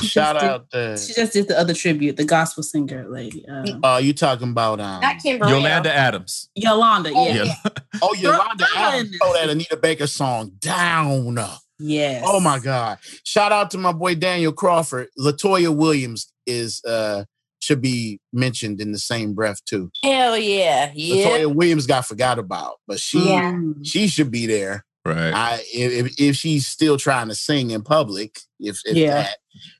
She Shout just did- out to she just did the other tribute, the gospel singer lady. Um, uh you talking about um Not Kimberly. Yolanda Adams. Yolanda, Oh, yeah. Yeah. oh Yolanda Throw- Adams throw that Anita Baker song down. Yes. Oh my God. Shout out to my boy Daniel Crawford. Latoya Williams is uh should be mentioned in the same breath too. Hell yeah, yeah. Latoya Williams got forgot about, but she Yeah. She should be there. Right. I if, if she's still trying to sing in public, if, if Yeah. that,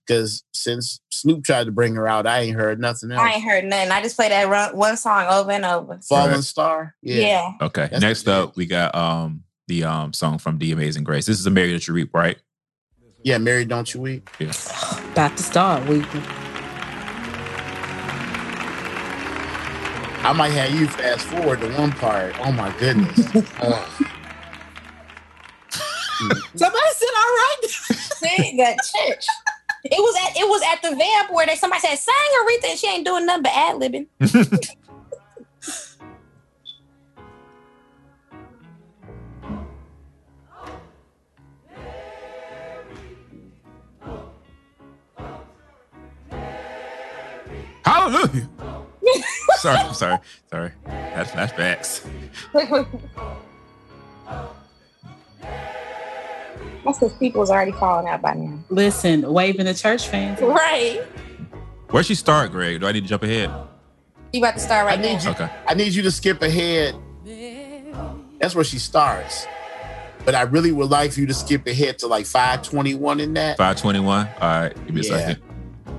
because since Snoop tried to bring her out, I ain't heard nothing else. I ain't heard nothing. I just play that run, one song over and over. Fallen Right. Star, Yeah. Okay. That's Next up, we got um the um song from The Amazing Grace. This is a Mary Don't You Weep, right? yeah, Mary, don't you weep. Yes. About to start weeping. I might have you fast forward to one part. Oh my goodness. Uh, Somebody said all right. See, that church. It was at it was at the vamp where they somebody said sang Aretha and she ain't doing nothing but ad libbing. Hallelujah. sorry, sorry, sorry. That's flashbacks. That's because people was already falling out by now. Listen, waving the church fans. Right. Where'd she start, Greg? Do I need to jump ahead? You about to start right I need now. you. Okay. I need you to skip ahead. That's where she starts. But I really would like for you to skip ahead to like 521 in that. 521. All right. Give me a second.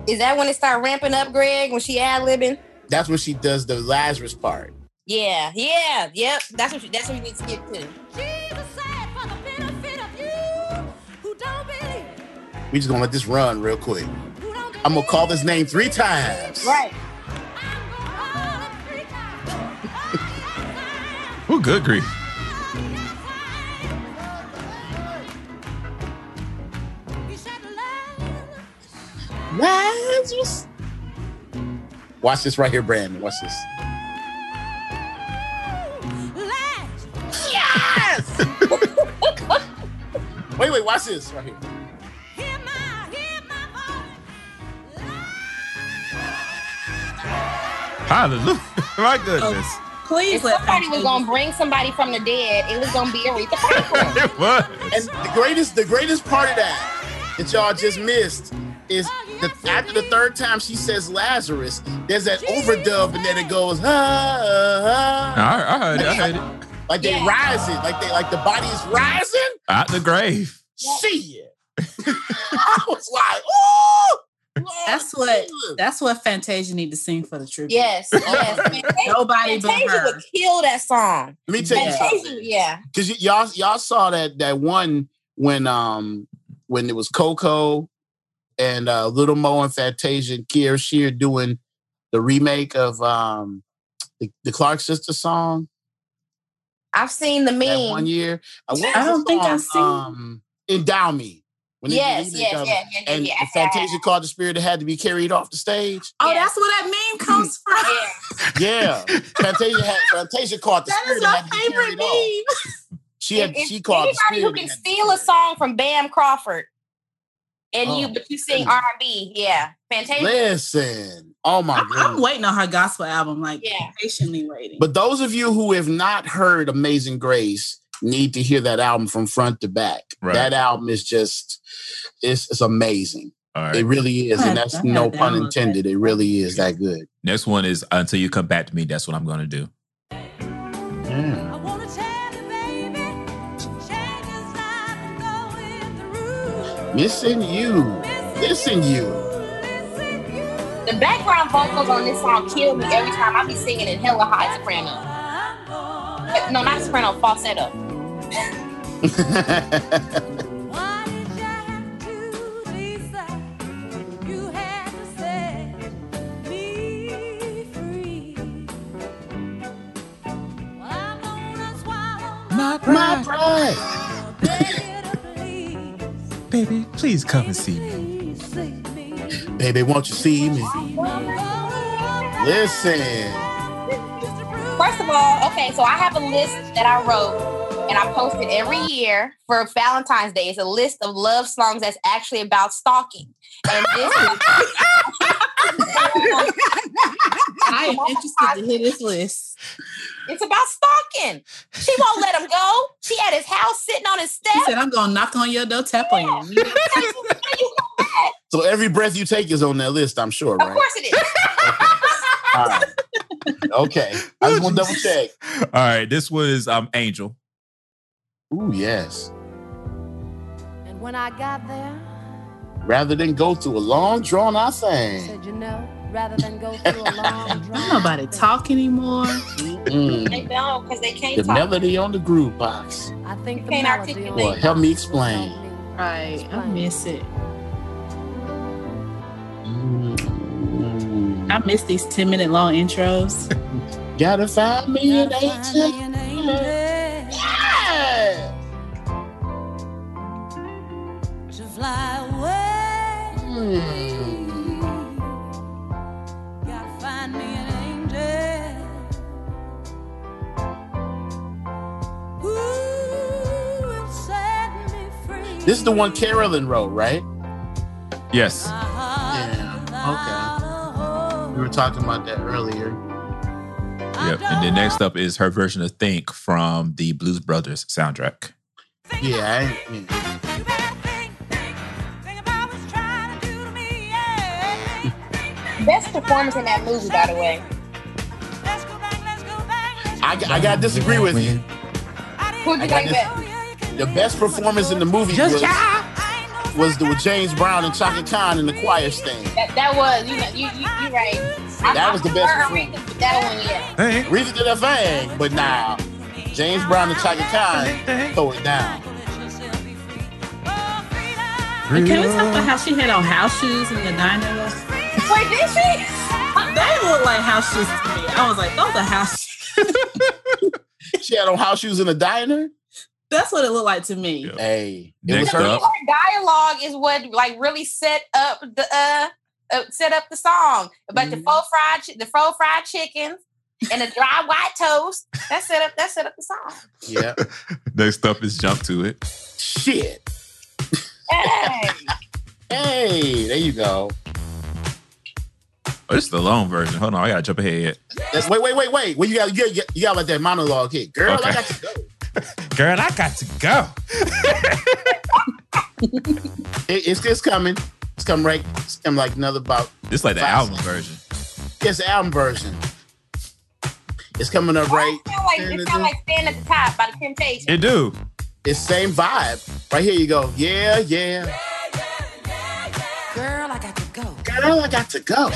Is that when it start ramping up, Greg? When she ad libbing? That's when she does the Lazarus part. Yeah, yeah, yep. That's what you, that's what you need to skip to. We just gonna let this run real quick. who don't believe. I'm gonna call this name three times. Right. I'm gonna call him three times. Good grief. You said love. Lazarus. Watch this right here, Brandon. Watch this. Yes. wait, wait. Watch this right here. Hallelujah. My goodness. Please If somebody was gonna bring somebody from the dead, it was gonna be Aretha Franklin. It was. And the greatest, the greatest part of that that y'all just missed is the, after the third time she says Lazarus, there's that overdub and then it goes ah, ah, I, I heard it. I heard it. like they Yeah. rising, like they like the body is rising. Out the grave. See it. I was like, oh, That's what that's what Fantasia need to sing for the tribute. Yes, yes. Fantasia, Nobody but her. would kill that song. Let me tell you Yeah. something. Fantasia, yeah. because y- y'all y'all saw that that one when um when it was Coko and uh Little Mo and Fantasia and Kierra Sheard doing the remake of um the, the Clark Sister song I've seen the that one year. Uh, I don't think? I've seen- um Endow Me. When they did Yes, the yes, remake of yes, it. yes, yes, And yes. Fantasia called the spirit that had to be carried off the stage. Oh, Yeah. that's where that meme comes from. Yeah. Yeah, Fantasia had Fantasia caught the That spirit is that my had to be favorite carried off. meme. She had If- she if called the anybody who can that had to be steal a song from Bam Crawford and you Oh, but you sing. R and B, yeah. Fantasia. Listen, oh my I'm. I'm waiting on her gospel album, like Yeah. patiently waiting. But those of you who have not heard Amazing Grace need to hear that album from front to back. Right. That album is just it's, it's amazing. All right. It really is, and that's no had to pun intended. It really is that good. Next one is until you come back to me. That's what I'm gonna do. Yeah. I wanna tell you, baby, changes I'm going through. Missing you, missing you. The background vocals on this song kill me every time I be singing in hella high soprano. I'm gonna But no, not soprano, falsetto. Why did you have to, Lisa? You had to set me free. Well, I'm gonna swallow my My pride. beg you to please, Baby, please come and see me. me. Baby, won't you see me? Listen. First of all, okay, so I have a list that I wrote and I post it every year for Valentine's Day. It's a list of love songs that's actually about stalking. And this is I am interested to hear this list. it's about stalking. She won't let him go. She at his house sitting on his He step. said, I'm gonna knock on your door, tap on you. So every breath you take is on that list, I'm sure, right? Of right? course it is. All right. Okay. I just want to double check. All right, this was um Angel. Ooh, yes. And when I got there, Rather than go through a long, drawn out I thing. said, you know, rather than go through a long Don't drive. nobody talk anymore. Mm. They don't because they can't The talk. melody on the groove box. I think the Can't melody articulate. Well, help me box will explain. Right. I miss it. Mm. I miss these 10 minute long intros. Gotta find me an Gotta find angel. me an angel fly away. Mm. Gotta find me an angel. Who will set me free. This is the one Carolyn wrote, right? Yes. Yeah, Okay. We were talking about that earlier. Yep. And then next up is her version of Think from the Blues Brothers soundtrack. Yeah, I, yeah. Best performance in that movie, by the way. Let's go back, let's go back. Let's I, I gotta disagree with you. Who'd I you got like this- better? The best performance in the movie was, was the with James Brown and Chaka Khan in the choir stand. That, that was, you know, you, you, you right. I- That I was the prefer best Aretha, but That one, yeah. Hey. Rita did her thing, but now James Brown and Chaka Khan throw it down. And can we talk about how she had on house shoes in the diner? Wait, did she? They look like house shoes to me. I was like, those are house shoes. She had on house shoes in a diner. That's what it looked like to me. Yeah. Hey, it Next was her. up. Her dialogue is what like really set up the uh, uh set up the song. But the Mhm. faux fried chi- the faux fried chickens and the dry white toast. That set up that set up the song. Yeah. Next up is Jump to It. Shit. Hey. Hey, there you go. Oh, this is the long version. Hold on, I gotta jump ahead. That's, wait, wait, wait, wait. Well, you got you got, you got to let that monologue hit. Girl, I got to go. Girl, I got to go. It, it's it's coming. It's coming right. It's coming like another about. This like the album seconds. version. It's the album version. It's coming up right. It sound like it sound like stand at the top by the Temptations. It do. It's same vibe. Right here you go. Yeah, yeah. Girl, I got to go. Girl, I got to go.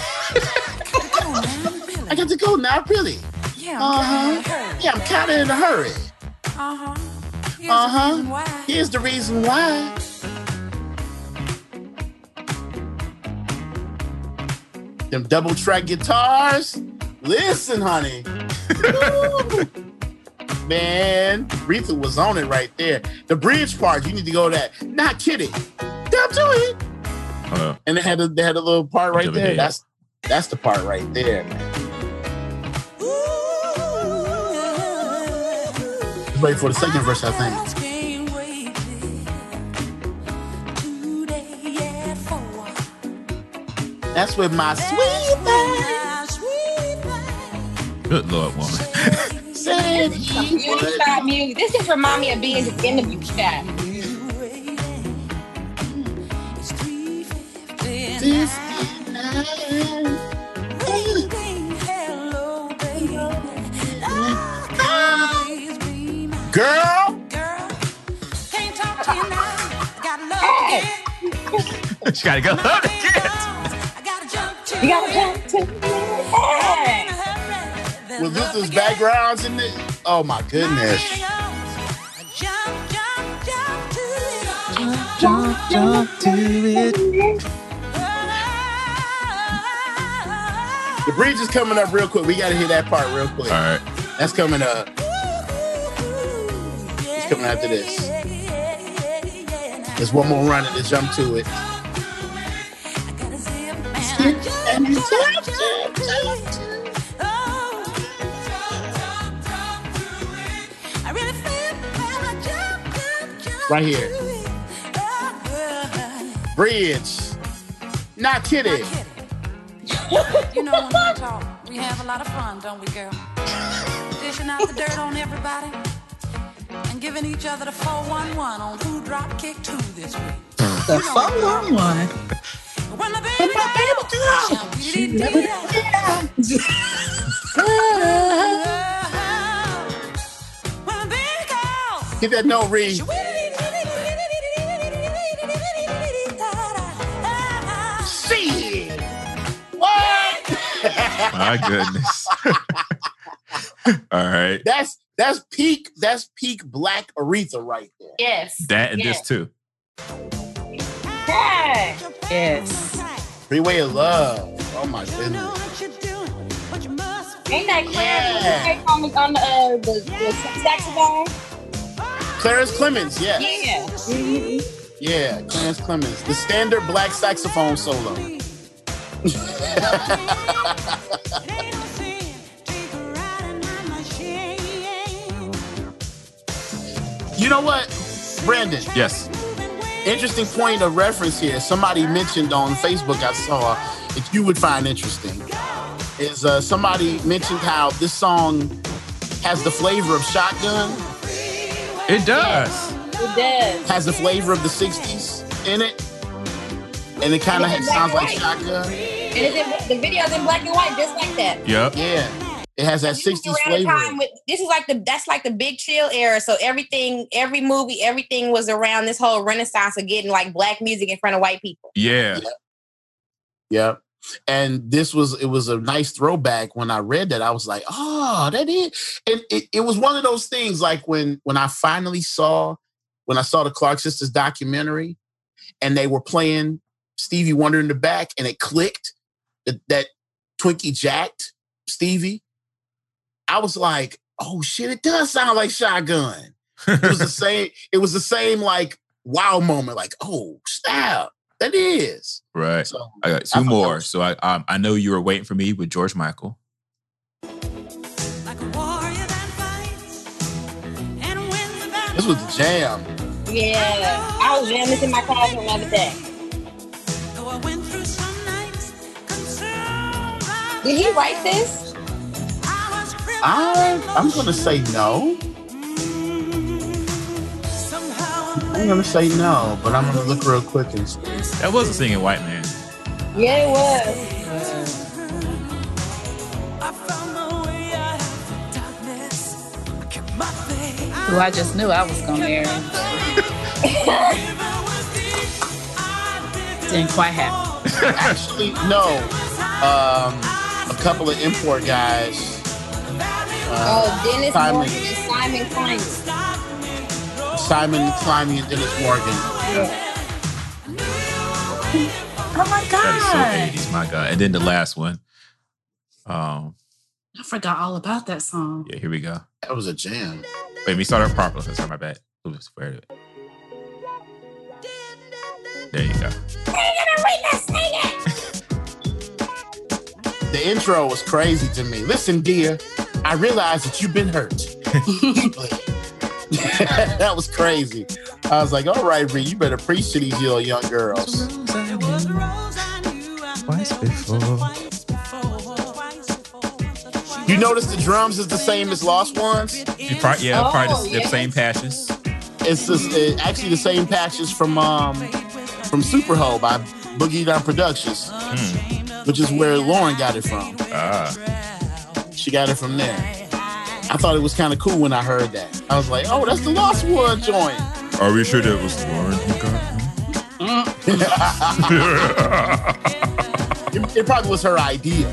I got to go now, really. Yeah, Uh huh. Yeah, I'm kind of in a hurry. Uh-huh. Uh huh. Here's the reason why. Them double track guitars. Listen, honey. Man, Retha was on it right there. The bridge part, you need to go to that. Not kidding. Down to it. Uh, And they had a they had a little part right there. ahead. That's that's the part right there, man. Wait for the second verse, I think. Can't wait today at four. That's with my sweet My good lord, woman. said he Beauty would. shot music. This just remind me of being in the interview shot. Got love again. she gotta go. I gotta jump to You gotta jump to In a hurry. Then with love Luther's again. backgrounds in it. Oh my goodness. Jump, jump, jump to it. The bridge is coming up real quick. We got to hear that part real quick. All right. That's coming up. It's coming after this. There's one more run and then jump to it. And you jump, jump, jump to it. Right here. Bridge. Not kidding. You know when we talk, we have a lot of fun, don't we, girl? Dishing out the dirt on everybody and giving each other the 411 on who drop kick two this week. The 411. When the baby girl, she never When the baby girl, Get that note, Reed. My goodness. All right. that's that's peak. That's peak Black Aretha right there. Yes. That and yes. this too. Yeah. Yes. Freeway of Love. Oh my goodness. Ain't that Yeah. Clarence on the, on the, uh, the, the saxophone? Clarence Clemons. Yes. Yeah. Yeah. Clarence Clemons. The standard black saxophone solo. You know what, Brandon? Yes. Interesting point of reference here. Somebody mentioned on Facebook, I saw that you would find interesting. Is uh, somebody mentioned how this song has the flavor of shotgun, It does. It does. has the flavor of the 60s in it, and it kind of Yeah, sounds like right. shotgun. And it's in, the video's in black and white, just like that. Yep. Yeah, it has that This 60s around the flavor. time with- this is like the that's like the big chill era. So everything, every movie, everything was around this whole renaissance of getting like black music in front of white people. Yeah. Yep. And this was it was a nice throwback when I read that. I was like, oh, that is and it, it was one of those things like when when I finally saw when I saw the Clark sisters documentary and they were playing Stevie Wonder in the back and it clicked that, that Twinkie jacked Stevie. I was like, oh shit, it does sound like shotgun. It was the same, it was the same like wow moment, like, oh, snap. That is. right. So I got two thought that more. was- So I um, I know you were waiting for me with George Michael. Like a warrior fights and wins the. This was the jam. Yeah, I was jamming this in my classroom the other day. Did he write this? I was crippled I, I'm gonna say no. I'm gonna say no, but I'm gonna look real quick and see. That was a singing white man. Yeah, it was. I found my way out of darkness. I kept my faith. Who I just knew I was gonna air. it. If I was deep, I'd dig Didn't quite happen. Actually, no. Um, a couple of import guys. Uh, Oh, Dennis Simon. Morgan and Simon Climie. Simon Climie and Dennis Morgan. Oh my That is so 80s, my God. And then the last one. Um, I forgot all about that song. yeah, here we go. That was a jam. Wait, let me start off properly. Let's start my bad. Oops, where is it? There you go. The intro was crazy to me. Listen, dear, I realize that you've been hurt. deeply." that was crazy. I was like, all right, Ree, you better preach to these little young girls. Twice before. You notice the drums is the same as Lost Ones? You probably, yeah, Oh, probably the, the same patches. It's just, uh, actually the same patches from um from Superho by Boogie Down Productions, which is where Lauryn got it from. Ah, She got it from there. I thought it was kind of cool when I heard that. I was like, oh, that's the Lost One joint. are we sure that was Lauryn who got It, it probably was her idea.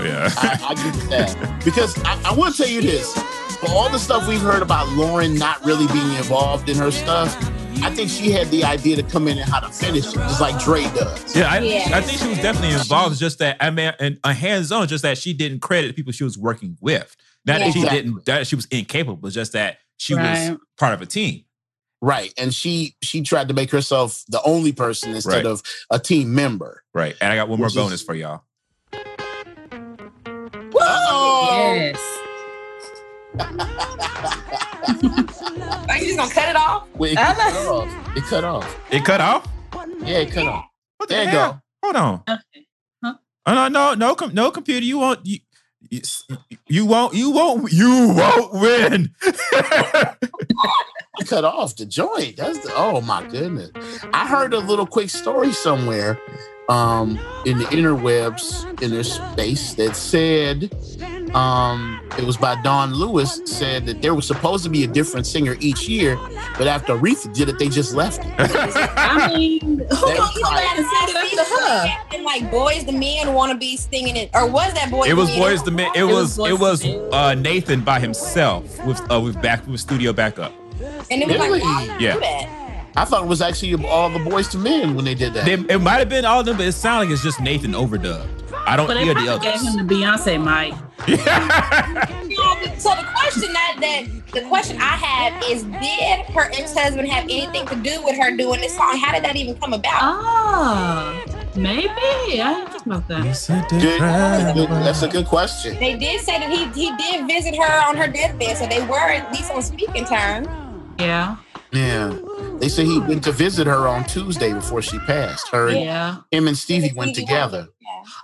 Yeah. I, I give it that. Because I, I want to tell you this for all the stuff we've heard about Lauren not really being involved in her stuff, I think she had the idea to come in and how to finish it, just like Dre does. Yeah, I, Yeah. I think she was definitely involved. It's just that I mean, and uh, a hands on, just that she didn't credit the people she was working with. Not that she Exactly. didn't, that she was incapable, just that she Right. was part of a team. Right. And she she tried to make herself the only person instead Right. of a team member. Right. And I got one more Which is- bonus for y'all. Oh, Yes. Are you just gonna cut it off? Wait, it I cut off. It cut off. It cut off. Yeah, it cut off. What the There you hell? go. Hold on. Okay. Huh? Oh, no, no, no, com- no computer. You won't. You, you, you won't. You won't. You won't win. It cut off the joint. That's the, oh my goodness. I heard a little quick story somewhere um in the interwebs in their space that said um it was by Don Lewis said that there was supposed to be a different singer each year, but after Aretha did it, they just left it. I mean, who That gonna was go like- and sing it after her? And like Boyz II Men want to be singing it, or was that boys? it was the boys the man. It It was. was It was Boyz II Men. uh, Nathan by himself with uh, with back with studio backup. and it was Really? like, why would you Yeah. Do that? I thought it was actually all the Boyz II Men when they did that. They, it might have been all of them, but it sounded like it's just Nathan overdubbed. I don't But they hear the probably gave others. him the Beyonce mic. So the question that that the question I have is, did her ex husband have anything to do with her doing this song? How did that even come about? Oh, maybe. I didn't think about that. Good- That's a good question. They did say that he he did visit her on her deathbed, so they were at least on speaking terms. Yeah. Yeah. They say he went to visit her on Tuesday before she passed. Her and Yeah. him and Stevie went together.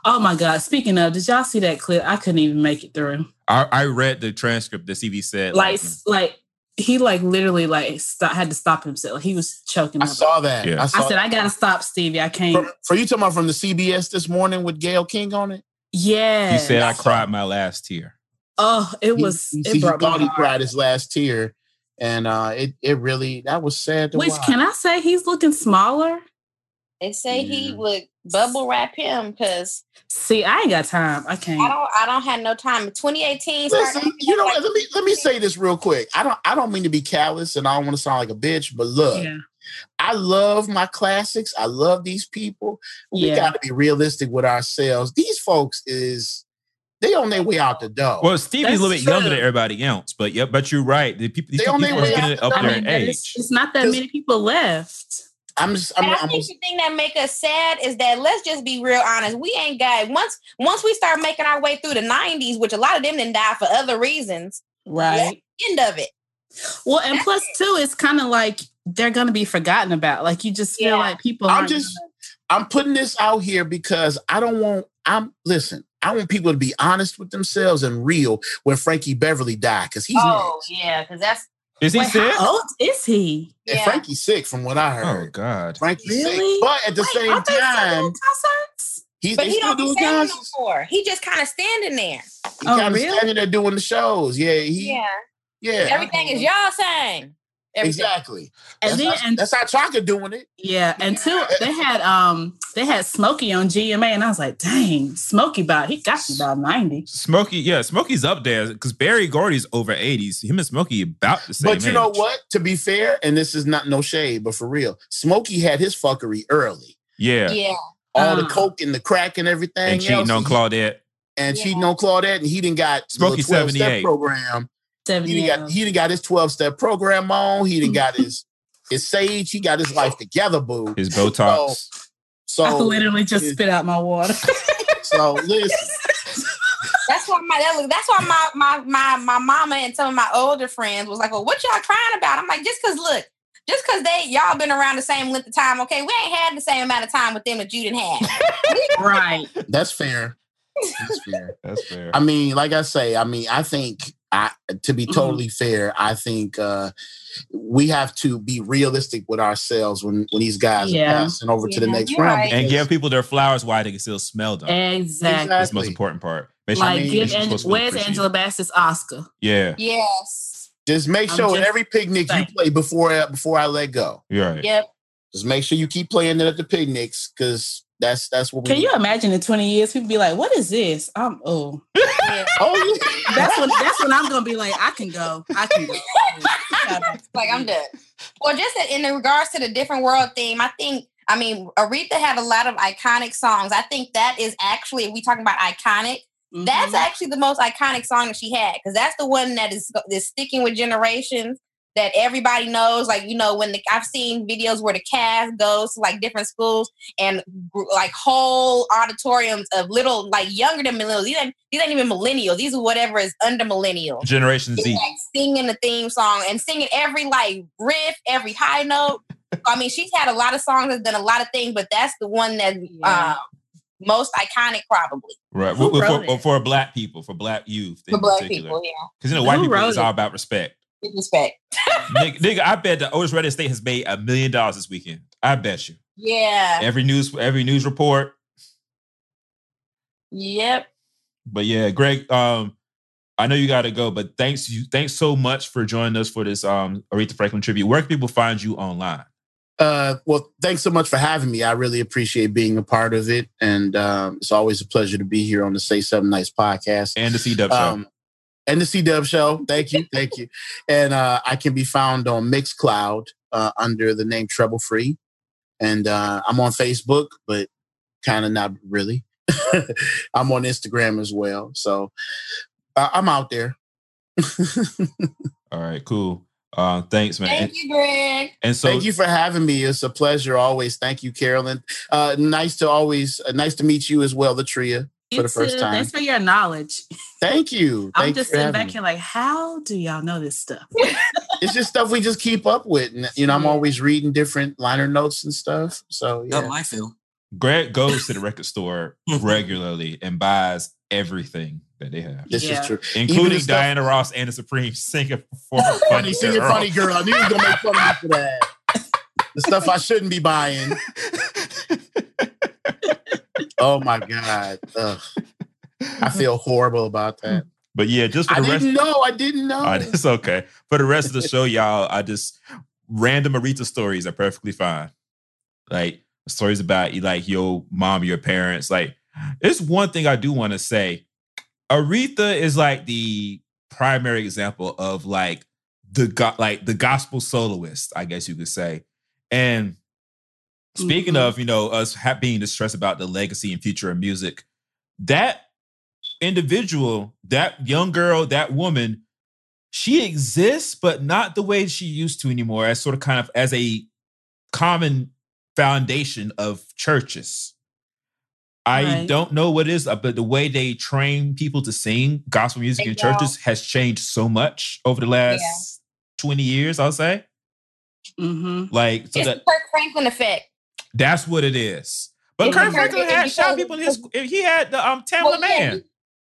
Oh my God. Speaking of, did y'all see that clip? I couldn't even make it through. I, I read the transcript. The CV said Like, like he like literally like stop, had to stop himself. He was choking. I up. saw that. Yeah. I saw I said, I gotta stop, Stevie. I can't. For, for you talking about from the CBS this morning with Gayle King on it? Yeah. he said, "I cried my last tear." Oh, it was. He, it he broke thought he cried his last tear, and uh, it it really that was sad to Which watch. can I say he's looking smaller? They say he would bubble wrap him because See, I ain't got time. I can't. I don't I don't have no time. 2018 Listen, you know, what, let me let me say this real quick. I don't I don't mean to be callous, and I don't want to sound like a bitch, but look, yeah. I love my classics. I love these people. We Yeah. got to be realistic with ourselves. These folks is they on their way out the door. Well, Stevie's a little bit younger than everybody else, but yeah, but you're right. The people, these They people are way getting up the there in age. it's, it's not that many people left. I'm just I'm, And I I'm think the thing that make us sad is that let's just be real honest. We ain't got once once we start making our way through the 90s, which a lot of them didn't die for other reasons. Right. End of it. Well, and plus too, it's kind of like they're gonna be forgotten about. Like you just feel Yeah. like people. I'm aren't just I'm putting this out here because I don't want I'm listen. I want people to be honest with themselves and real when Frankie Beverly died because he's Oh next. yeah, because that's Is he Wait, sick? how old is he? And yeah. Frankie's sick from what I oh, heard. Oh. God. Frankie's Really? sick, but at the Wait, same aren't they still time, concerts? he's but he still don't be doing saying no concerts. more. He just kind of standing there. He Oh, kind of really? standing there doing the shows. Yeah, he Yeah. yeah. Everything is y'all saying. Everything. Exactly. And that's, then how, and that's how Chaka doing it. yeah, until they had um they had Smokey on GMA, and I was like, dang, Smokey about he got to about ninety. Smokey, yeah, Smokey's up there because Berry Gordy's over 80s. Him and Smokey about the same. But you know what? To be fair, and this is not no shade, but for real, Smokey had his fuckery early. Yeah. Yeah. All the Uh. coke and the crack and everything. And cheating else, on Claudette. and Yeah. cheating on Claudette, and he didn't got Smokey the 12 step 78. Program. He Seventy. didn't got he didn't got his 12 step program on. He didn't got his his sage. He got his life together, boo. His Botox. So I literally just it- spit out my water. so listen. That's why my that's why my, my my my mama and some of my older friends was like, "Well, what y'all crying about?" I'm like, "Just cause look, just cause they y'all been around the same length of time, okay? We ain't had the same amount of time with them that you didn't have." right. That's fair. That's fair. That's fair. I mean, like I say, I mean, I think I to be Mhm. totally fair, I think uh we have to be realistic with ourselves when when these guys Yeah. are passing over to the next you're round. right. and give people their flowers while they can still smell them. Exactly. That's the most important part. Make sure Like mean, give you're Ang- supposed to feel where's. Angela Bassett's Oscar? Yeah, yes. just make I'm sure at just every picnic saying. you play before I- before I let go. you're right. Yep. Just make sure you keep playing it at the picnics because that's that's what we Can you imagine in 20 years people be like, what is this? I'm oh. Yeah. Oh yeah. That's when that's when I'm gonna be like, I can go. I can go. like I'm done. Well, just in regards to the different world theme, I think I mean Aretha had a lot of iconic songs. I think that is actually we talking about iconic, that's Mhm. actually the most iconic song that she had because that's the one that is is sticking with generations that everybody knows. Like you know, when the, I've seen videos where the cast goes to like different schools and like whole auditoriums of little like younger than millennials. These ain't, these ain't even millennials. These are whatever is under millennial. Generation It's Z. like singing the theme song and singing every like riff, every high note. I mean, she's had a lot of songs that's done a lot of things, but that's the one that Yeah. uh, most iconic probably Right. Who For, for, for black people, for black youth. for in black particular. people. Yeah, Because you know, white Who people wrote is it? all about respect. With respect. nigga, nigga, I bet the Otis Redding State has made a million dollars this weekend. I bet you. Yeah. Every news, every news report. Yep. But yeah, Greg, um, I know you gotta go, but thanks you thanks so much for joining us for this um Aretha Franklin tribute. Where can people find you online? Uh, well, thanks so much for having me. I really appreciate being a part of it, and um, it's always a pleasure to be here on the Say Something Nice podcast. And the C Dubb show. And the C Dubb Show. Thank you, thank you. And uh, I can be found on Mixcloud uh, under the name Treble Free, and uh, I'm on Facebook, but kind of not really. I'm on Instagram as well, so uh, I'm out there. All right, cool. Uh, thanks, man. Thank you, Greg. and so Thank you for having me. It's a pleasure always. Thank you, Carolyn. Uh, nice to always, uh, nice to meet you as well, LaTria, You for the first uh, time. Thanks for your knowledge. Thank you. I'm Thank just you sitting back me. here like, how do y'all know this stuff? It's just stuff we just keep up with. And, you know, I'm always reading different liner notes and stuff. So How yeah. I feel. Greg goes to the record store regularly and buys everything that they have, This Yeah. is true. including stuff- Diana Ross and the Supreme singing for Funny, Funny singing Girl. funny girl. I knew you was gonna make fun of me for that. The stuff I shouldn't be buying. Oh my god. Ugh. I feel horrible about that. But yeah, just for I rest. didn't know. I didn't know. Right, it's okay. For the rest of the show, y'all, I just random Aretha stories are perfectly fine. Like stories about like your mom, your parents. Like it's one thing I do want to say. Aretha is like the primary example of like the go- like the gospel soloist, I guess you could say. And speaking Mhm. of, you know, us being distressed about the legacy and future of music, that individual, that young girl, that woman, she exists, but not the way she used to anymore, as sort of kind of as a common foundation of churches. I Right. don't know what it is, uh, but the way they train people to sing gospel music They in don't. churches has changed so much over the last 20 years, I'll say. Mm-hmm. Like, so it's that the Kirk Franklin effect. That's what it is. But Kirk Franklin had shot people in his, he had the um, Tamla Well, yeah, Man.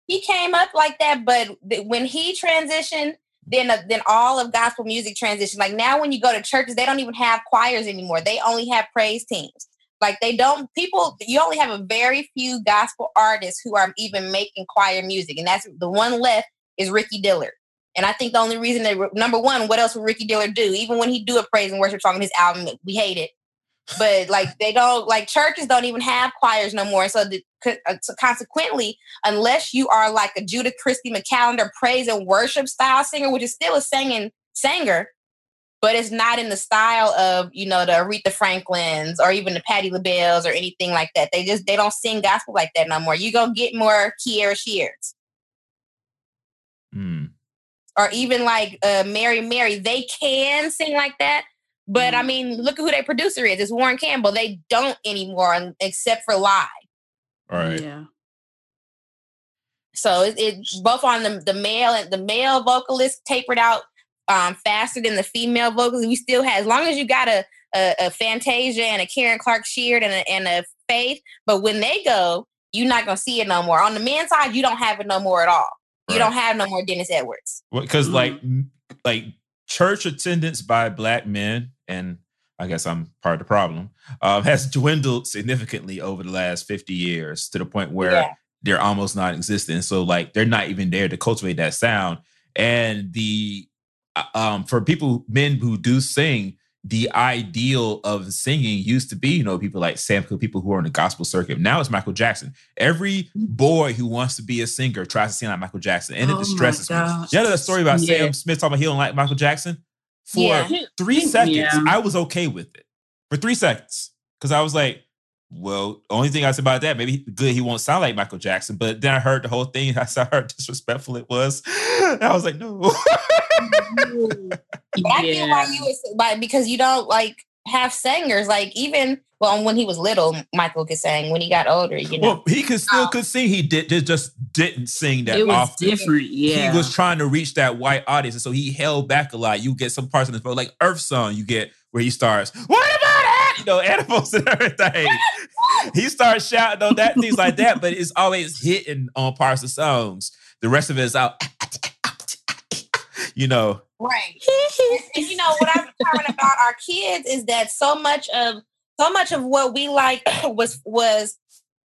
he, he came up like that, but th- when he transitioned, then uh, then all of gospel music transitioned. Like now, when you go to churches, they don't even have choirs anymore. They only have praise teams. Like they don't people. You only have a very few gospel artists who are even making choir music, and that's the one left is Ricky Dillard. And I think the only reason that number one, what else would Ricky Dillard do? Even when he do a praise and worship song in his album, we hate it. But like they don't like churches don't even have choirs no more. So, the, uh, so consequently, unless you are like a Judith Christie McAllister praise and worship style singer, which is still a singing singer, but it's not in the style of you know the Aretha Franklins or even the Patti LaBelle's or anything like that. They just they don't sing gospel like that no more. You gonna get more Kierra Sheards Hmm. or even like uh, Mary Mary. They can sing like that, but I mean, look at who their producer is. It's Warren Campbell. They don't anymore, except for live. Right. Yeah. So it, it both on the the male and the male vocalist tapered out um, faster than the female vocalist. We still have as long as you got a a, a Fantasia and a Karen Clark Sheard and a, and a Faith, but when they go, you're not gonna see it no more. On the men's side, you don't have it no more at all. You don't have no more Dennis Edwards. because Mhm. like like church attendance by black men and i guess i'm part of the problem um, has dwindled significantly over the last 50 years to the point where Yeah. they're almost non-existent so like they're not even there to cultivate that sound and the uh, um for people men who do sing the ideal of singing used to be, you know, people like Sam Cooke, people who are on the gospel circuit. Now it's Michael Jackson. Every boy who wants to be a singer tries to sing like Michael Jackson, and Oh it my distresses me. You know that story about Yeah. Sam Smith talking about he don't like Michael Jackson? For Yeah. three seconds, Yeah. I was okay with it. For three seconds. Because I was like, well, only thing I said about that, maybe he- good he won't sound like Michael Jackson. But then I heard the whole thing. I saw how disrespectful it was. And I was like, no. But I get why you was like because you don't like have singers like even well when he was little Michael could sing when he got older you know Well, he could still um, could sing. He did just, just didn't sing that it was often. different. Yeah. He was trying to reach that white audience, and so he held back a lot. You get some parts in the vote, like Earth Song, you get where he starts, "What about that?" You know, animals and everything. he starts shouting on that things like that, but it's always hitting on parts of songs. The rest of it is out. You know, right and, and you know what I'm talking about our kids is that so much of so much of what we like was was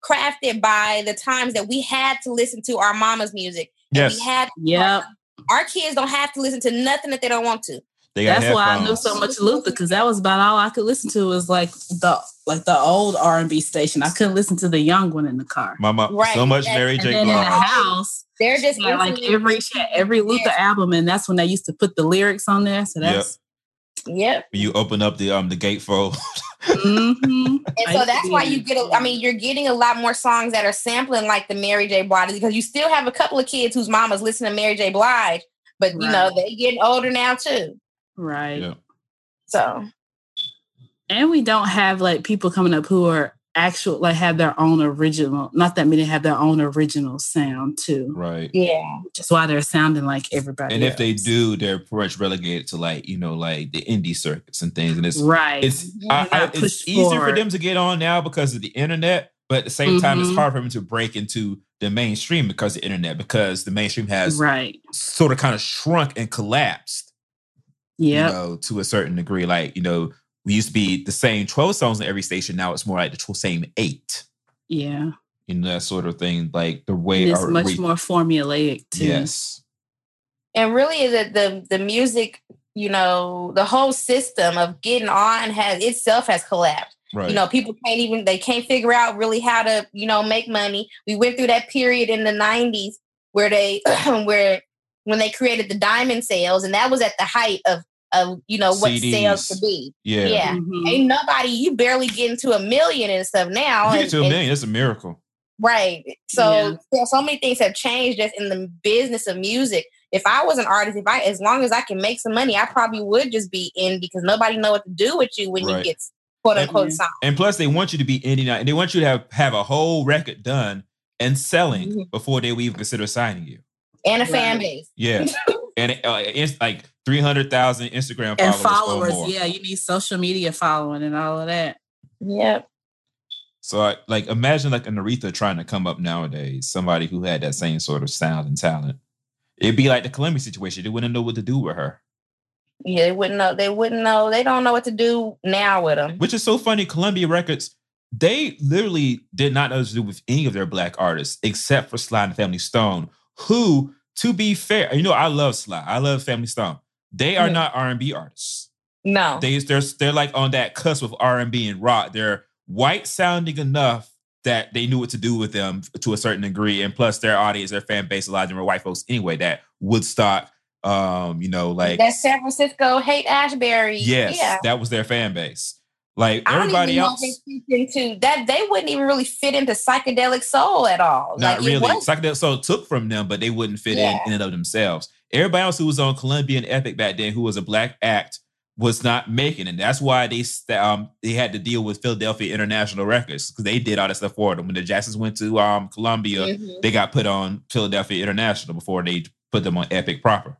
crafted by the times that we had to listen to our mama's music and yes, we had Yep. our kids don't have to listen to nothing that they don't want to they got That's why I knew so much of Luther because that was about all I could listen to was like the like the old R and B station. I couldn't listen to the young one in the car. Mama, Right, so much and- Mary And J. then in the house, they're just yeah, like every every Luther album, and that's when they used to put the lyrics on there. So Yep. that's yep You open up the um the gatefold. Mhm. And so used to that's be why you get, a, I mean, you're getting a lot more songs that are sampling like the Mary J. Blige because you still have a couple of kids whose mamas listen to Mary J. Blige, but you know, they getting older now too. right. Yeah. So, And we don't have like people coming up who are actual like have their own original. Not that many have their own original sound too, right. yeah. which is why they're sounding like everybody. And if they do, they're pretty much relegated to like, you know, like the indie circuits and things. And it's right, it's Yeah, I, I, it's pushed easier for them to get on now because of the internet, but at the same time, it's Mhm. hard for them to break into the mainstream because of the internet, because the mainstream has right, sort of kind of shrunk and collapsed, yeah, you know, to a certain degree. Like, you know, we used to be the same 12 songs in every station. Now it's more like the same eight, yeah. you know, that sort of thing. Like the way It's our much re- more formulaic too. Yes. And really, the, the, the music, you know, the whole system of getting on has itself has collapsed. Right. You know, people can't even, they can't figure out really how to, you know, make money. We went through that period in the 90s where they, where, when they created the diamond sales, and that was at the height of, of you know, what CDs. sales could be. yeah. Yeah. Mhm. Ain't nobody, you barely get into a million and stuff now. You get to a million, it's a miracle. Right. So Yeah. there- so many things have changed just in the business of music. If I was an artist, if I as long as I can make some money, I probably would just be in because nobody know what to do with you when Right. you get quote unquote Yeah. signed. And plus, they want you to be indie now, and they want you to have, have a whole record done and selling Mhm. before they will even consider signing you. And a fan base. Yeah, and uh, it's like three hundred thousand Instagram and followers, or followers, yeah, you need social media following and all of that. Yep. So, I, like, imagine like an Aretha trying to come up nowadays. Somebody who had that same sort of sound and talent. It'd be like the Columbia situation. They wouldn't know what to do with her. Yeah, they wouldn't know. They wouldn't know. They don't know what to do now with them. Which is so funny. Columbia Records, they literally did not know what to do with any of their black artists except for Sly and Family Stone, who to be fair, you know, I love Sly. I love Family Stone. They are Mhm. not R and B artists. No. They they're they're like on that cusp of R and B and rock. They're white sounding enough that they knew what to do with them to a certain degree, and plus their audience, their fan base, a lot of them are white folks anyway. That Woodstock, um, you know, like that San Francisco Haight-Ashbury. yes, Yeah. that was their fan base. Like everybody else, they into that. They wouldn't even really fit into psychedelic soul at all. not like, really. Psychedelic Soul took from them, but they wouldn't fit Yeah. in in and of themselves. Everybody else who was on Columbia and Epic back then, who was a black act, was not making, it. and that's why they um they had to deal with Philadelphia International Records because they did all that stuff for them. When the Jacksons went to um Columbia, Mhm. they got put on Philadelphia International before they put them on Epic proper.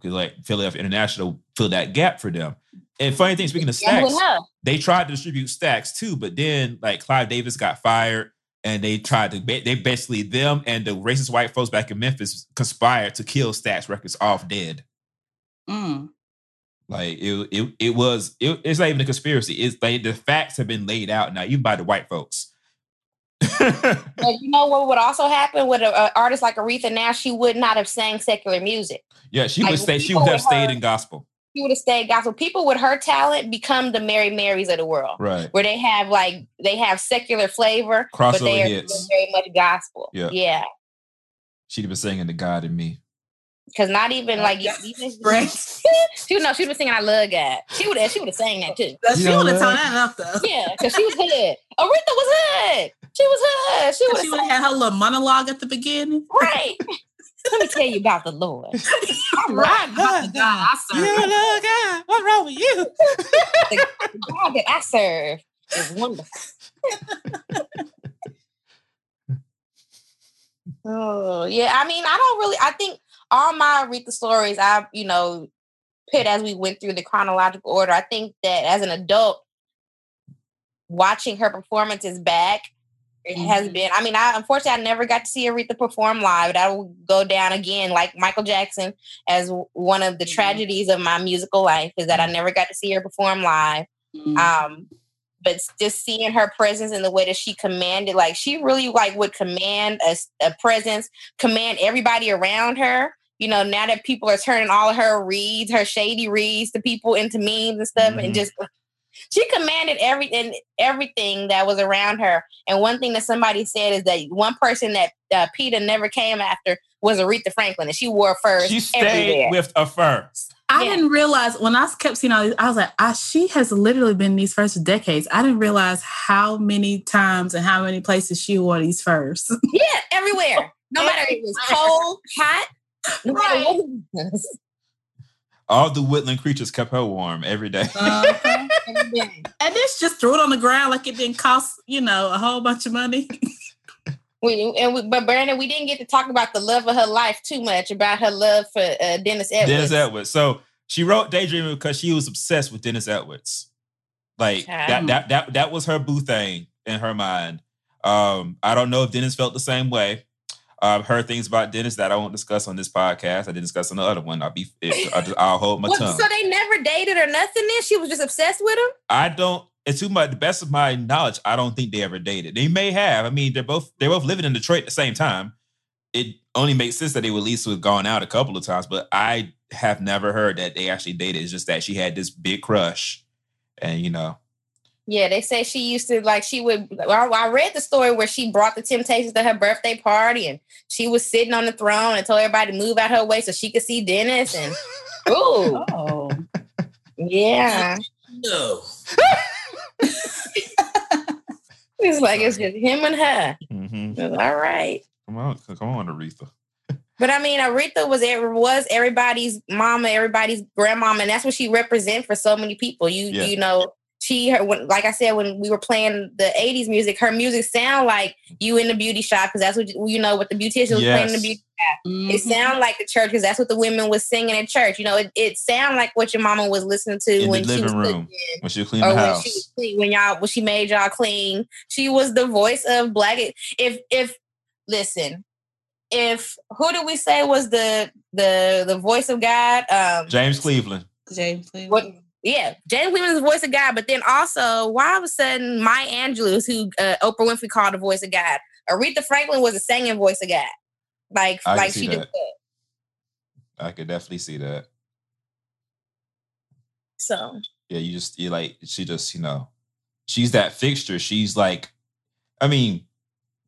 Because like Philadelphia International filled that gap for them. And funny thing, speaking of Stax, they tried to distribute Stax too, but then like Clive Davis got fired, and they tried to they basically them and the racist white folks back in Memphis conspired to kill Stax Records off dead. Mm. Like it, it, it was. It, it's not even a conspiracy. It's like the facts have been laid out now, even by the white folks. You know what would also happen with an artist like Aretha? Now she would not have sang secular music. yeah, she Like, would stay. She would have stayed in gospel. She would have stayed gospel. People with her talent become the Mary Marys of the world, Right. where they have like they have secular flavor, but they are hits. very much gospel. Yeah. yeah. She'd have been singing the God in me. Because not even like even, Right. she would know she was singing "I Love God." She would have she would have sang that too. That- She would have what? turned that up though. Yeah, because she was hood. Aretha was hood. She was hood. She would She would have have had her little monologue at the beginning. right. Let me tell you about the Lord. I'm right. about the God I serve. look God. What's wrong with you? The God that I serve is wonderful. oh yeah, I mean, I don't really. I think all my Aretha stories, I you know, put as we went through the chronological order. I think that as an adult, watching her performances back, it has Mhm. been. I mean, I unfortunately I never got to see Aretha perform live. That will go down again, like Michael Jackson, as one of the Mhm. tragedies of my musical life is that I never got to see her perform live. Mm. Um, but just seeing her presence and the way that she commanded, like she really like would command a presence, command everybody around her. You know, now that people are turning all of her reads, her shady reads to people into memes and stuff, Mhm. and just she commanded everything, everything that was around her. And one thing that somebody said is that one person that uh, Peter never came after was Aretha Franklin, and she wore furs She stayed everywhere. with a fur. I Yeah. didn't realize when I kept seeing all these, I was like, I, she has literally been these furs for decades. I didn't realize how many times and how many places she wore these furs. Yeah, everywhere. No matter if it was cold, hot, no matter Right. What it was. All the woodland creatures kept her warm every day. Uh-huh. And this just threw it on the ground like it didn't cost, you know, a whole bunch of money. We, and we, but Brandon, we didn't get to talk about the love of her life too much about her love for uh, Dennis Edwards. Dennis Edwards. So she wrote Daydreaming because she was obsessed with Dennis Edwards. Like that, that, that, that was her boo thing in her mind. Um, I don't know if Dennis felt the same way. I've heard things about Dennis that I won't discuss on this podcast. I didn't discuss on the other one. I'll be, I'll, just, I'll hold my What, tongue. so they never dated or nothing. Then she was just obsessed with him. I don't. It's too much. The best of my knowledge, I don't think they ever dated. They may have. I mean, they're both they're both living in Detroit at the same time. It only makes sense that they would at least have gone out a couple of times, but I have never heard that they actually dated. It's just that she had this big crush, and you know, Yeah, they say she used to like she would. Well, I read the story where she brought the Temptations to her birthday party, and she was sitting on the throne and told everybody to move out her way so she could see Dennis. And ooh, Oh. yeah, No. it's like it's just him and her. Mhm. All right. come on, come on, Aretha. But I mean, Aretha was was everybody's mama, everybody's grandmama, and that's what she represent for so many people. You Yeah. you know, she her, when, like I said when we were playing the '80s music, her music sound like you in the beauty shop because that's what you, you know what the beautician was playing in the Yes. beauty. It Mhm. sound like the church because that's what the women was singing at church. You know, it, it sound like what your mama was listening to In the when she was living room. cooking When she cleaned or the when house, she clean, when y'all when she made y'all clean. She was the voice of black. If if listen, if who do we say was the the the voice of God? Um, James Cleveland. James Cleveland. what? Yeah, James Cleveland's the voice of God. But then also, why all of a sudden Maya Angelou, who uh, Oprah Winfrey called the voice of God, Aretha Franklin was a singing voice of God, like I like see she that. just. was. I could definitely see that. So Yeah, you just you like she just you know she's that fixture. She's like, I mean,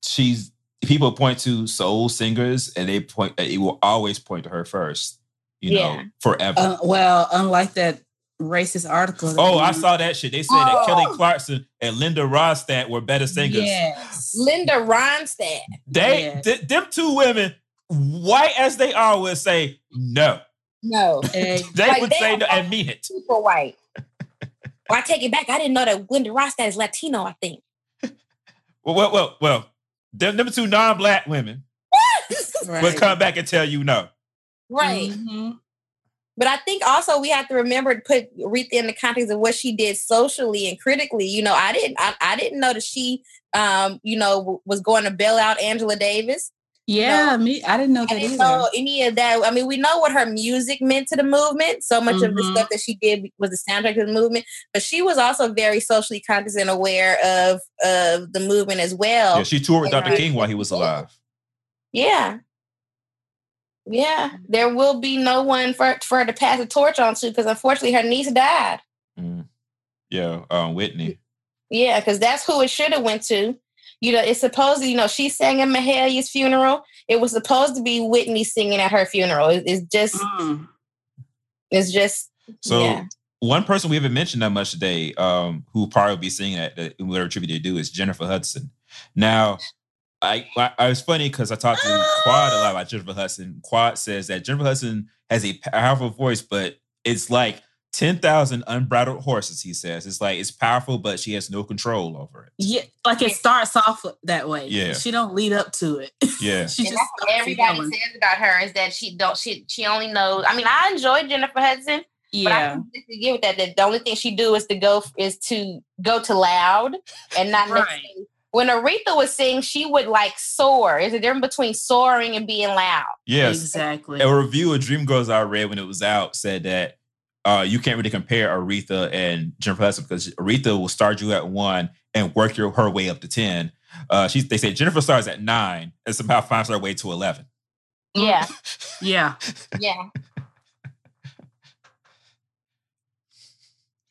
she's people point to soul singers and they point it will always point to her first. You Yeah. know, forever. Uh, well, unlike that racist article. oh, I saw that shit. They said that Kelly Oh. Clarkson and Linda Ronstadt were better singers. Yes. Linda Ronstadt. They Yes. th- them two women, white as they are, would say no. No. Hey, They Like, would they say no and mean it. Super white. well, I take it back. I didn't know that Linda Ronstadt is Latino, I think. Well, well, well, well. Them, them two non-black women right. would come back and tell you no. right. Mhm. But I think also we have to remember to put Aretha in the context of what she did socially and critically. You know, I didn't I, I didn't know that she um, you know, w- was going to bail out Angela Davis. Yeah, me. I didn't know I that didn't either. know any of that. I mean, we know what her music meant to the movement. So much of the Mhm. stuff that she did was the soundtrack to the movement. But she was also very socially conscious and aware of of the movement as well. Yeah, she toured with and Dr. King while he was alive. Yeah. Yeah. There will be no one for, for her to pass the torch on to because unfortunately her niece died. Mm. Yeah, um, Whitney. Yeah, because that's who it should have went to. You know, it's supposed to, you know, she sang at Mahalia's funeral. It was supposed to be Whitney singing at her funeral. It- it's just, Mm. it's just, So yeah. one person we haven't mentioned that much today, um, who probably will be singing at the, whatever tribute they do is Jennifer Hudson. Now, I I, I was funny because I talked to Quad a lot about Jennifer Hudson. Quad says that Jennifer Hudson has a powerful voice, but it's like ten thousand unbridled horses. He says it's like it's powerful, but she has no control over it. Yeah, like it starts off that way. Yeah. she don't lead up to it. Yeah, she And just that's what everybody going. says about her is that she don't she she only knows. I mean, I enjoy Jennifer Hudson, but I Yeah, completely get with that. That the only thing she do is to go is to go to loud and not Right. necessarily. When Aretha was singing, she would like soar. Is a difference between soaring and being loud. yes. exactly. A review of Dreamgirls I read when it was out said that uh, you can't really compare Aretha and Jennifer Hudson because Aretha will start you at one and work your her way up to ten. Uh, she they say Jennifer starts at nine and somehow finds her way to eleven. Yeah, Yeah, yeah.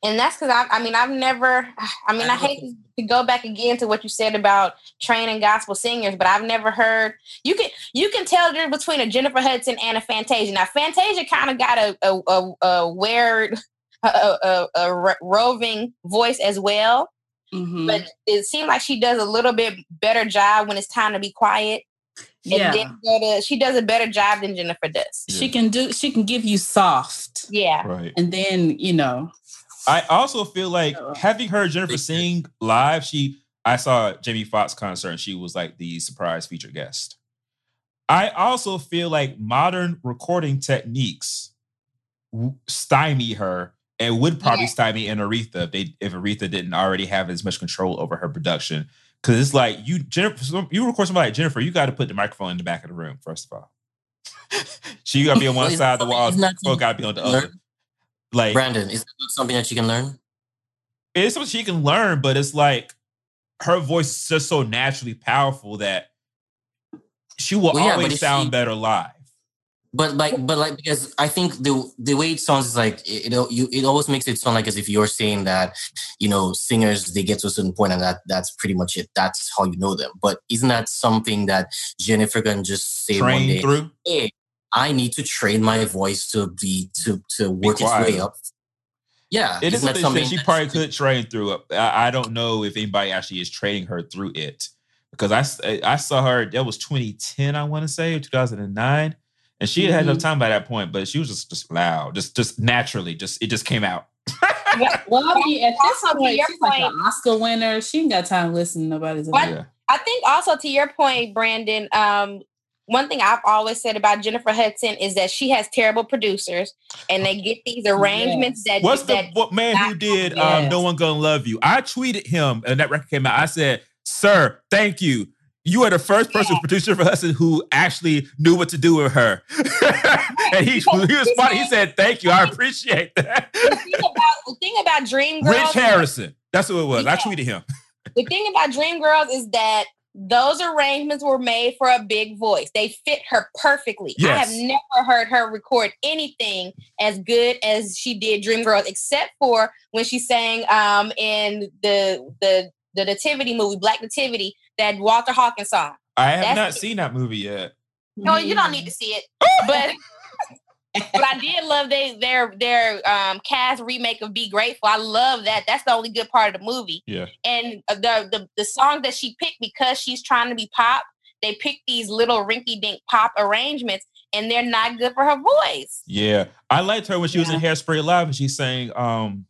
And that's because I, I mean, I've never, I mean, I hate to- to go back again to what you said about training gospel singers, but I've never heard you can you can tell the difference between a Jennifer Hudson and a Fantasia. Now, Fantasia kind of got a a, a, a weird, a, a, a roving voice as well, Mhm. but it seems like she does a little bit better job when it's time to be quiet. And yeah. go to, she does a better job than Jennifer does. she can do. She can give you soft, Yeah. Right. and then you know. I also feel like having heard Jennifer sing live, she I saw Jamie Foxx concert and she was like the surprise featured guest. I also feel like modern recording techniques stymie her and would probably Yeah. stymie an Aretha if they if Aretha didn't already have as much control over her production. Cause it's like you Jennifer, you record somebody like Jennifer, you got to put the microphone in the back of the room, first of all. she gotta be on one side of the wall, isn't gotta be on the other. Like Brandon, is that something that you can learn? it's something she can learn, but it's like her voice is just so naturally powerful that she will Well, yeah, always sound she- better live. But like, but like, because I think the the way it sounds is like it, it you it always makes it sound like as if you're saying that you know singers they get to a certain point and that that's pretty much it. That's how you know them. But isn't that something that Jennifer can just say one Train day? through. Hey, I need to train my voice to be to to work its way up. Yeah, It is isn't that something she probably could train through. it. I, I don't know if anybody actually is training her through it because I I saw her. That was 2010, I want to say, or 2009, and she had had enough Mm-hmm. time by that point. But she was just just loud, just just naturally, just it just came out. Well, I mean, at this Also, to point, she's like point- an Oscar winner. She ain't got time to listen to nobody's. What? Yeah. I think also to your point, Brandon, um, one thing I've always said about Jennifer Hudson is that she has terrible producers and they get these arrangements that What's the that what man who did um, No One Gonna Love You? I tweeted him and that record came out. I said, Sir, thank you. You are the first person who produced for Hudson who actually knew what to do with her. and he, he was funny. He said, Thank you. I appreciate that. the thing about the thing about Dreamgirls Rich Harrison. That's who it was. I tweeted him. the thing about Dreamgirls is that those arrangements were made for a big voice. They fit her perfectly. I have never heard her record anything as good as she did Dreamgirls, except for when she sang um in the the the Nativity movie, Black Nativity, that Walter Hawkins song. I have That's not it. seen that movie yet. No, you don't need to see it, but but I did love they their their um cast remake of "Be Grateful." I love that. That's the only good part of the movie. Yeah. And uh, the the the song that she picked because she's trying to be pop, they picked these little rinky dink pop arrangements, and they're not good for her voice. Yeah. I liked her when she was in Hairspray Live and she sang um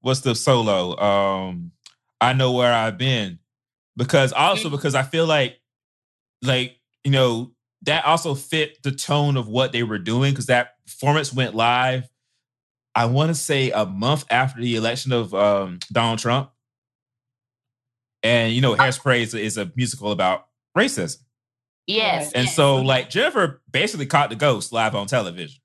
what's the solo? Um I know where I've been. Because also because I feel like like, you know, that also fit the tone of what they were doing because that performance went live. I want to say a month after the election of um, Donald Trump. And you know, Hairspray is a, is a musical about racism. Yes. And yes. so, like, Jennifer basically caught the ghost live on television.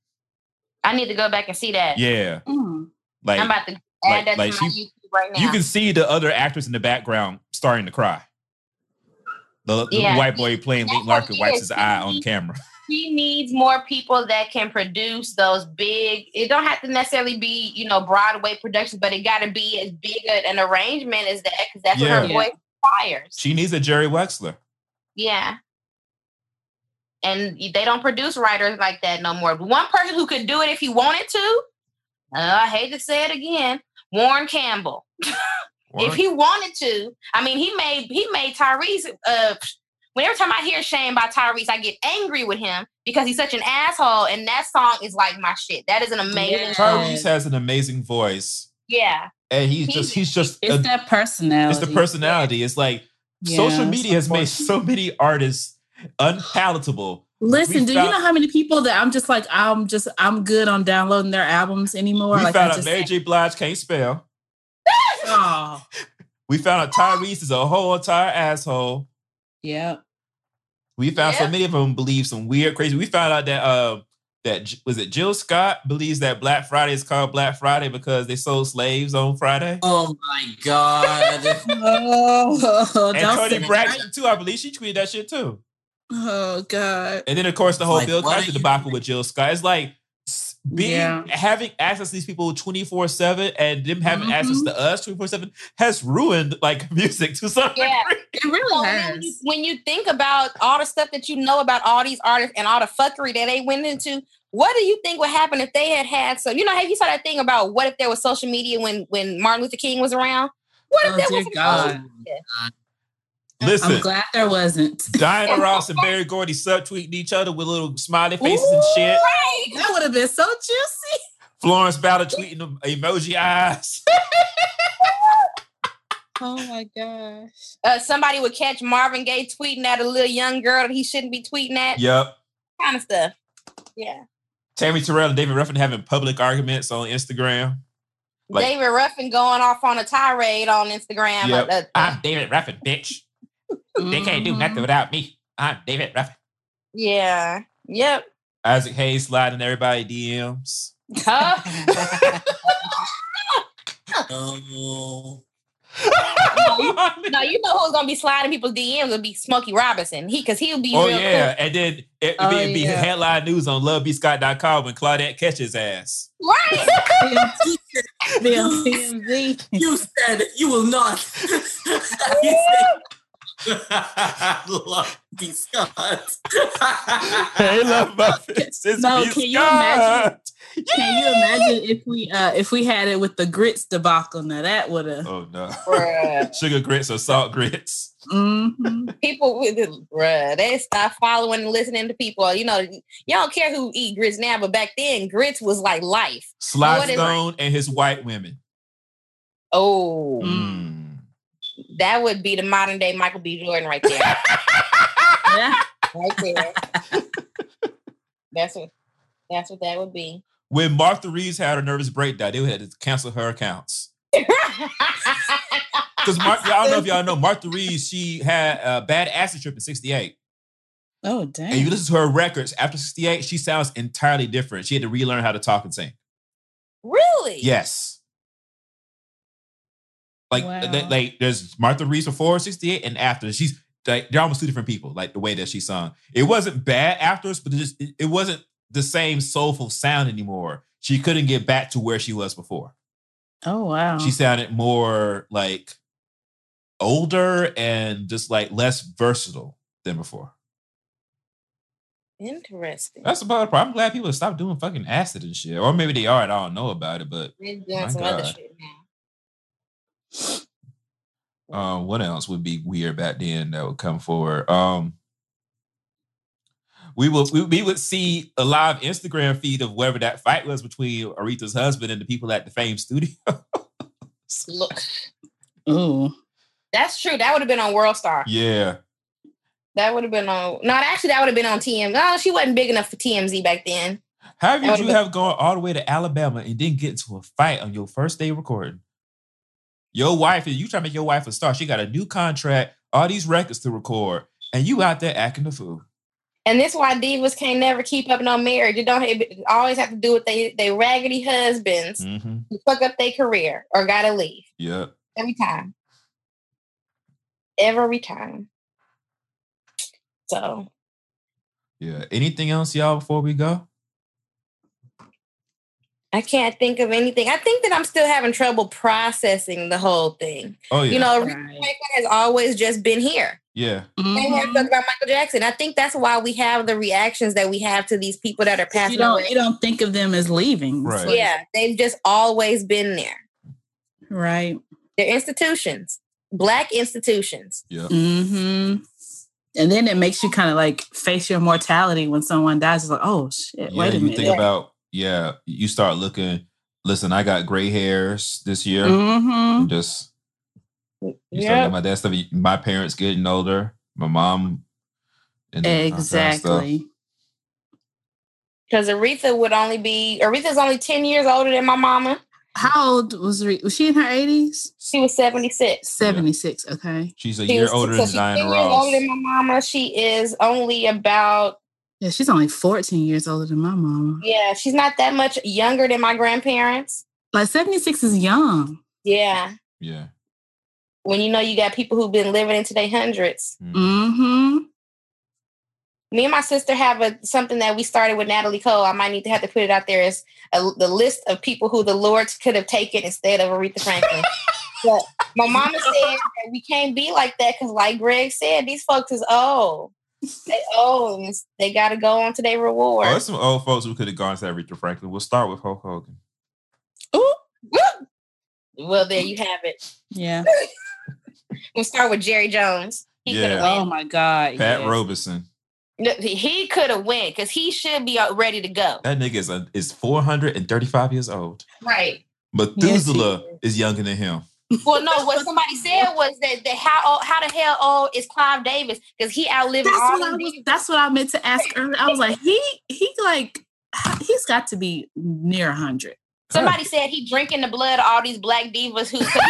I need to go back and see that. Yeah. Mm. Like, I'm about to add like- that like to my she- YouTube right now. you can see the other actors in the background starting to cry. The, the Yeah. white boy playing Link Larkin wipes is. his eye on camera. He needs more people that can produce those big it don't have to necessarily be you know broadway productions but it got to be as big an arrangement as that because that's what her voice requires She needs a Jerry Wexler. yeah and they don't produce writers like that no more but one person who could do it if he wanted to uh, i hate to say it again warren campbell if he wanted to i mean he made he made tyrese uh when every time I hear shame by Tyrese, I get angry with him because he's such an asshole. And that song is like my shit. That is an amazing Yeah. Tyrese has an amazing voice, Yeah. and he's He- just he's just It's a- that personality. it's the personality. It's like Yeah, social media has made so many artists unpalatable. Listen, We do found- you know how many people that I'm just like I'm just I'm good on downloading their albums anymore? we like found I out just, Mary J. Blige can't spell. Oh, We found out Tyrese is a whole entire asshole. yeah. We found so many of them believe some weird, crazy. We found out that uh that was it Jill Scott believes that Black Friday is called Black Friday because they sold slaves on Friday. Oh my god. Oh, and don't Tony say that. Braxton too, I believe she tweeted that shit too. Oh God. And then of course the whole Like, Bill what are Cosby you- debacle with Jill Scott. It's like s- being Yeah. having access to these people 24-7 and them having access Mhm. to us 24-7 has ruined like music to some Yeah. degree. It really So when, has. you, when you think about all the stuff that you know about all these artists and all the fuckery that they went into, what do you think would happen if they had had so You know, have you saw that thing about what if there was social media when when Martin Luther King was around? What if Oh, there dear was some God. Social media? Listen, I'm glad there wasn't. Diana Ross and Berry Gordy subtweeting each other with little smiley faces and shit. Right. That would have been so juicy. Florence Ballard tweeting them emoji eyes. Oh my gosh. Uh, somebody would catch Marvin Gaye tweeting at a little young girl that he shouldn't be tweeting at. Yep. Kind of stuff. Yeah. Tammy Terrell and David Ruffin having public arguments on Instagram. Like- David Ruffin going off on a tirade on Instagram. Yep. Uh, uh, I'm David Ruffin, bitch. They can't do nothing Mhm. without me. I'm David Ruffin. yeah. Yep. Isaac Hayes sliding everybody DMs. Huh? Oh. no, you know who's gonna be sliding people's DMs will be Smokey Robinson. He because he'll be oh real yeah, and then it, it'd Oh, be, it'd be yeah. headline news on lovebscott.com when Claudette catches ass. Right. Be TMZ. You said you will not. you said, love be Scott. Hey, love Muffins. It's No, B. can you Scott. imagine? Can you imagine if we uh if we had it with the grits debacle? Now that would have. Oh no. Bruh. Sugar grits or salt grits. hmm People with the bruh, they stop following and listening to people. You know, you don't care who eat grits now, but back then grits was like life. Sly What is- Stone and his white women. Oh, Mm. That would be the modern day Michael B. Jordan right there. Yeah. right there. That's what that's what that would be. When Martha Reeves had a nervous breakdown, they had to cancel her accounts. Because Mar- y'all know if y'all know Martha Reeves, she had a bad acid trip in '68. Oh dang. And you listen to her records after '68, she sounds entirely different. She had to relearn how to talk and sing. really? Yes. Like, Wow. th- like there's Martha Reeves before '68 and after. She's like they're almost two different people. Like the way that she sung, it wasn't bad afterwards, but it just it, it wasn't the same soulful sound anymore. She couldn't get back to where she was before. Oh wow. She sounded more like older and just like less versatile than before. Interesting. That's about the problem. I'm glad people stopped doing fucking acid and shit, or maybe they are. and I don't know about it, but They're My doing some other God. shit now. Um, what else would be weird back then that would come forward? Um, we will we, we would see a live Instagram feed of wherever that fight was between Aretha's husband and the people at the Fame Studio. Look, Ooh. that's true. That would have been on World Star. yeah, That would have been on. No, actually, that would have been on TMZ. No, she wasn't big enough for TMZ back then. how did you been- have gone all the way to Alabama and then get into a fight on your first day recording? Your wife, is—you trying to make your wife a star. She got a new contract, all these records to record, and you out there acting the fool. And this why divas can't never keep up no marriage. You don't it always have to do with they they raggedy husbands Mm-hmm. who fuck up their career or gotta leave Yep. every time. Every time. So Yeah. Anything else, y'all, before we go? I can't think of anything. I think that I'm still having trouble processing the whole thing. Oh yeah. You know, Aretha Right. Franklin has always just been here. yeah. Same way I Mhm. talk about Michael Jackson. I think that's why we have the reactions that we have to these people that are passing You don't away. you don't think of them as leaving. Right. Yeah, they've just always been there. Right. They're institutions, black institutions. Yeah. Mm-hmm. And then it makes you kind of like face your mortality when someone dies. It's like, oh shit, Yeah, wait a you minute. think about yeah, you start looking. Listen, I got gray hairs this year. hmm Just you start Yeah, my dad stuff. My parents getting older. My mom. And all that stuff. Exactly. because Aretha would only be Aretha's only ten years older than my mama. How old was Re- was she in her eighties? She was seventy six. Seventy six. Okay. She's a She year was, older so than she's Diana 10 Ross. older than my mama. She is only about Yeah, she's only fourteen years older than my mom. yeah. She's not that much younger than my grandparents. Like seventy six is young. Yeah, Yeah. when you know you got people who've been living into their hundreds. Mm. Mm-hmm. me and my sister have a something that we started with Natalie Cole. I might need to have to put it out there as a, the list of people who the Lord could have taken instead of Aretha Franklin. but my mama said that we can't be like that because, like Greg said, these folks is old. They old. and it's- They got to go on to their reward. Oh, there's some old folks who could have gone to that Aretha Franklin. We'll start with Hulk Hogan. Ooh, woo. Well, there you have it. Yeah. We'll start with Jerry Jones. He could Yeah. have Oh my God. Pat yeah. Robertson. He could have went because he should be uh, ready to go. That nigga is, a, is 435 years old. Right. Methuselah is younger than him. Well, no, what somebody said was that, that how old, how the hell old is Clive Davis? Because he outlived That's all what, I of was, these. that's what I meant to ask earlier. I was like, he he like he's got to be near hundred. Somebody said he drinking the blood of all these black divas who 'cause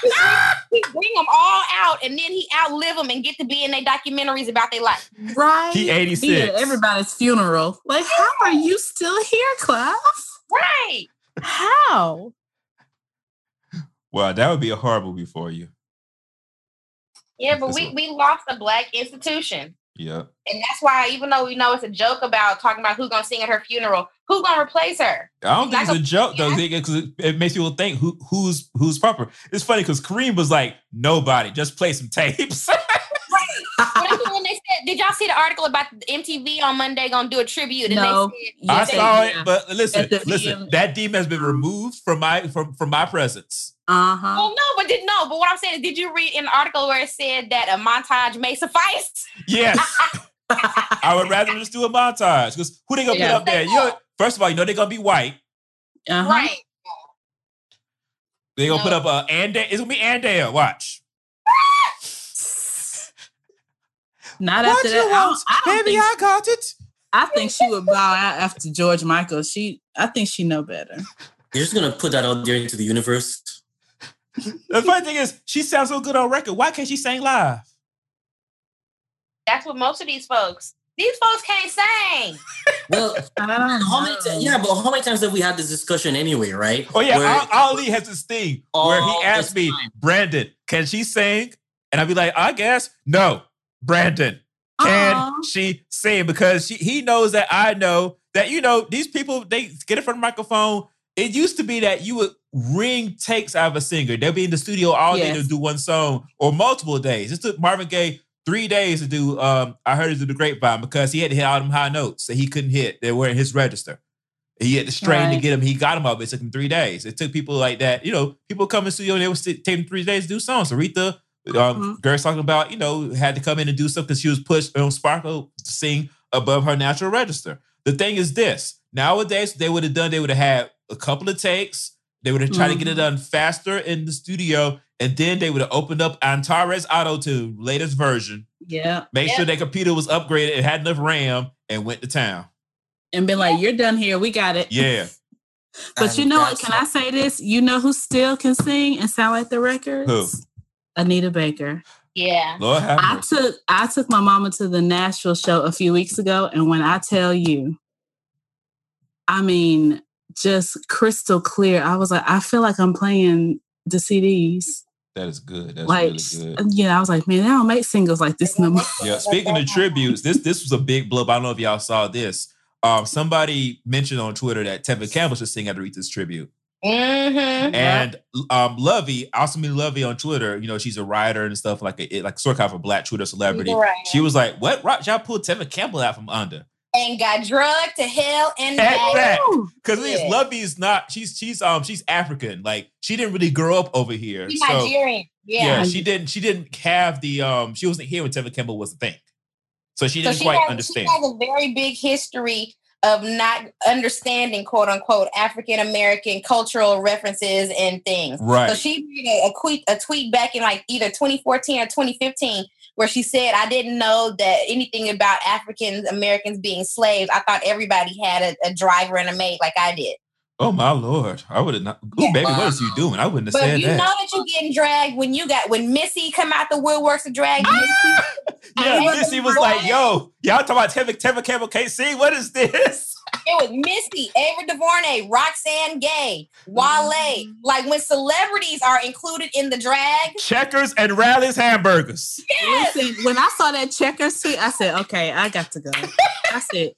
he, he bring them all out and then he outlive them and get to be in their documentaries about their life. Right. He 86. at everybody's funeral. Like, how are you still here, Clive? Right. How? Well, that would be a horror movie for you. Yeah, but That's we, what- we lost a black institution. Yeah. And that's why, even though we know it's a joke about talking about who's gonna sing at her funeral, who's gonna replace her? I don't think Like it's a joke though, because it, it makes people think who who's who's proper. It's funny because Kareem was like, nobody, just play some tapes. Well, that's when they said, did y'all see the article about MTV on Monday gonna do a tribute? And No. they said, I Yes, saw yeah. it, but listen, listen, VM. that demon has been removed from my from from my presence. Uh huh. Well, no, but did no. But what I'm saying is, did you read an article where it said that a montage may suffice? Yes. I would rather just do a montage because who they gonna Yeah. put up there? You know, first of all, you know they're gonna be white. Uh-huh. Right. They're gonna No. put up a and it's gonna be Adele. Watch. Not after that. I, don't- I don't Baby, think, I got it. I think she would bow out after George Michael. She, I think she know better. You're just gonna put that out there into the universe. The funny thing is, she sounds so good on record. Why can't she sing live? That's what most of these folks. These folks can't sing. Well, uh-huh. how many ti- know. yeah, but how many times have we had this discussion anyway, right? Oh yeah, Where- Ali has this thing where he asked me. Brandon, can she sing? And I'd be like, I guess no, Brandon. Can Aw. she sing? Because she, he knows that I know that you know these people they get in front of the microphone. It used to be that you would ring takes out of a singer. They'll be in the studio all day to do one song or multiple days. It took Marvin Gaye three days to do. Um, I heard it through the grapevine because he had to hit all them high notes that he couldn't hit. They were in his register. He had to strain to get him. He got him up. It took him three days. It took people like that. You know, people come in the studio and they would sit, take them three days to do songs. Aretha, um, Mhm. Girl's talking about, you know, had to come in and do stuff because she was pushed on Sparkle to sing above her natural register. The thing is this nowadays, they would have done, they would have had a couple of takes. They would have tried to get it Mhm. done faster in the studio. And then they would have opened up Antares Auto-Tune latest version, Yeah. make Yeah. sure their computer was upgraded, it had enough RAM, and went to town. And been like, you're done here. We got it. Yeah. But And you know what? that's Can I say this? You know who still can sing and sound like the records? Who? Anita Baker. Yeah. Lord have I took I took my mama to the Nashville show a few weeks ago, and when I tell you, I mean, just crystal clear. I was like, I feel like I'm playing the CDs. That is good. That's like, really good. yeah, I was like, man, they don't make singles like this no more. Yeah. Speaking of tributes, this this was a big blip. I don't know if y'all saw this. Um, somebody mentioned on Twitter that Tevin Campbell should sing at Aretha's tribute. Mm-hmm. And um, Luvvie, Awesome Luvvie on Twitter, you know, she's a writer and stuff like a, like sort of a black Twitter celebrity. Right. She was like, "What rock y'all pulled Tevin Campbell out from under?" And got drugged to hell and back. back. Because Yeah. Luvvie is not. She's she's um she's African. Like she didn't really grow up over here. He's So Nigerian. yeah. Yeah. she didn't she didn't have the um she wasn't here when Tevin Campbell was a thing. So she So didn't she quite has, understand. she has a very big history of not understanding quote unquote African American cultural references and things. Right. So she made a, a tweet a tweet back in like either 2014 or 2015 where she said, I didn't know that anything about African Americans being slaves. I thought everybody had a, a driver and a maid like I did. Oh my lord! I would have not. Ooh, Yeah. baby, what is you doing? I wouldn't have said that. But said you that. know that you're getting dragged when you got when Missy come out the woodworks to drag ah! you. yeah, Missy was like, "Yo, y'all talking about Tevin, Tevin Campbell can't? What is this?" It was Misty, Ava DuVernay, Roxane Gay, Wale. Mm. Like when celebrities are included in the drag. Checkers and Rally's hamburgers. Yes. Listen, when I saw that checkers tweet, I said, okay, I got to go. I said,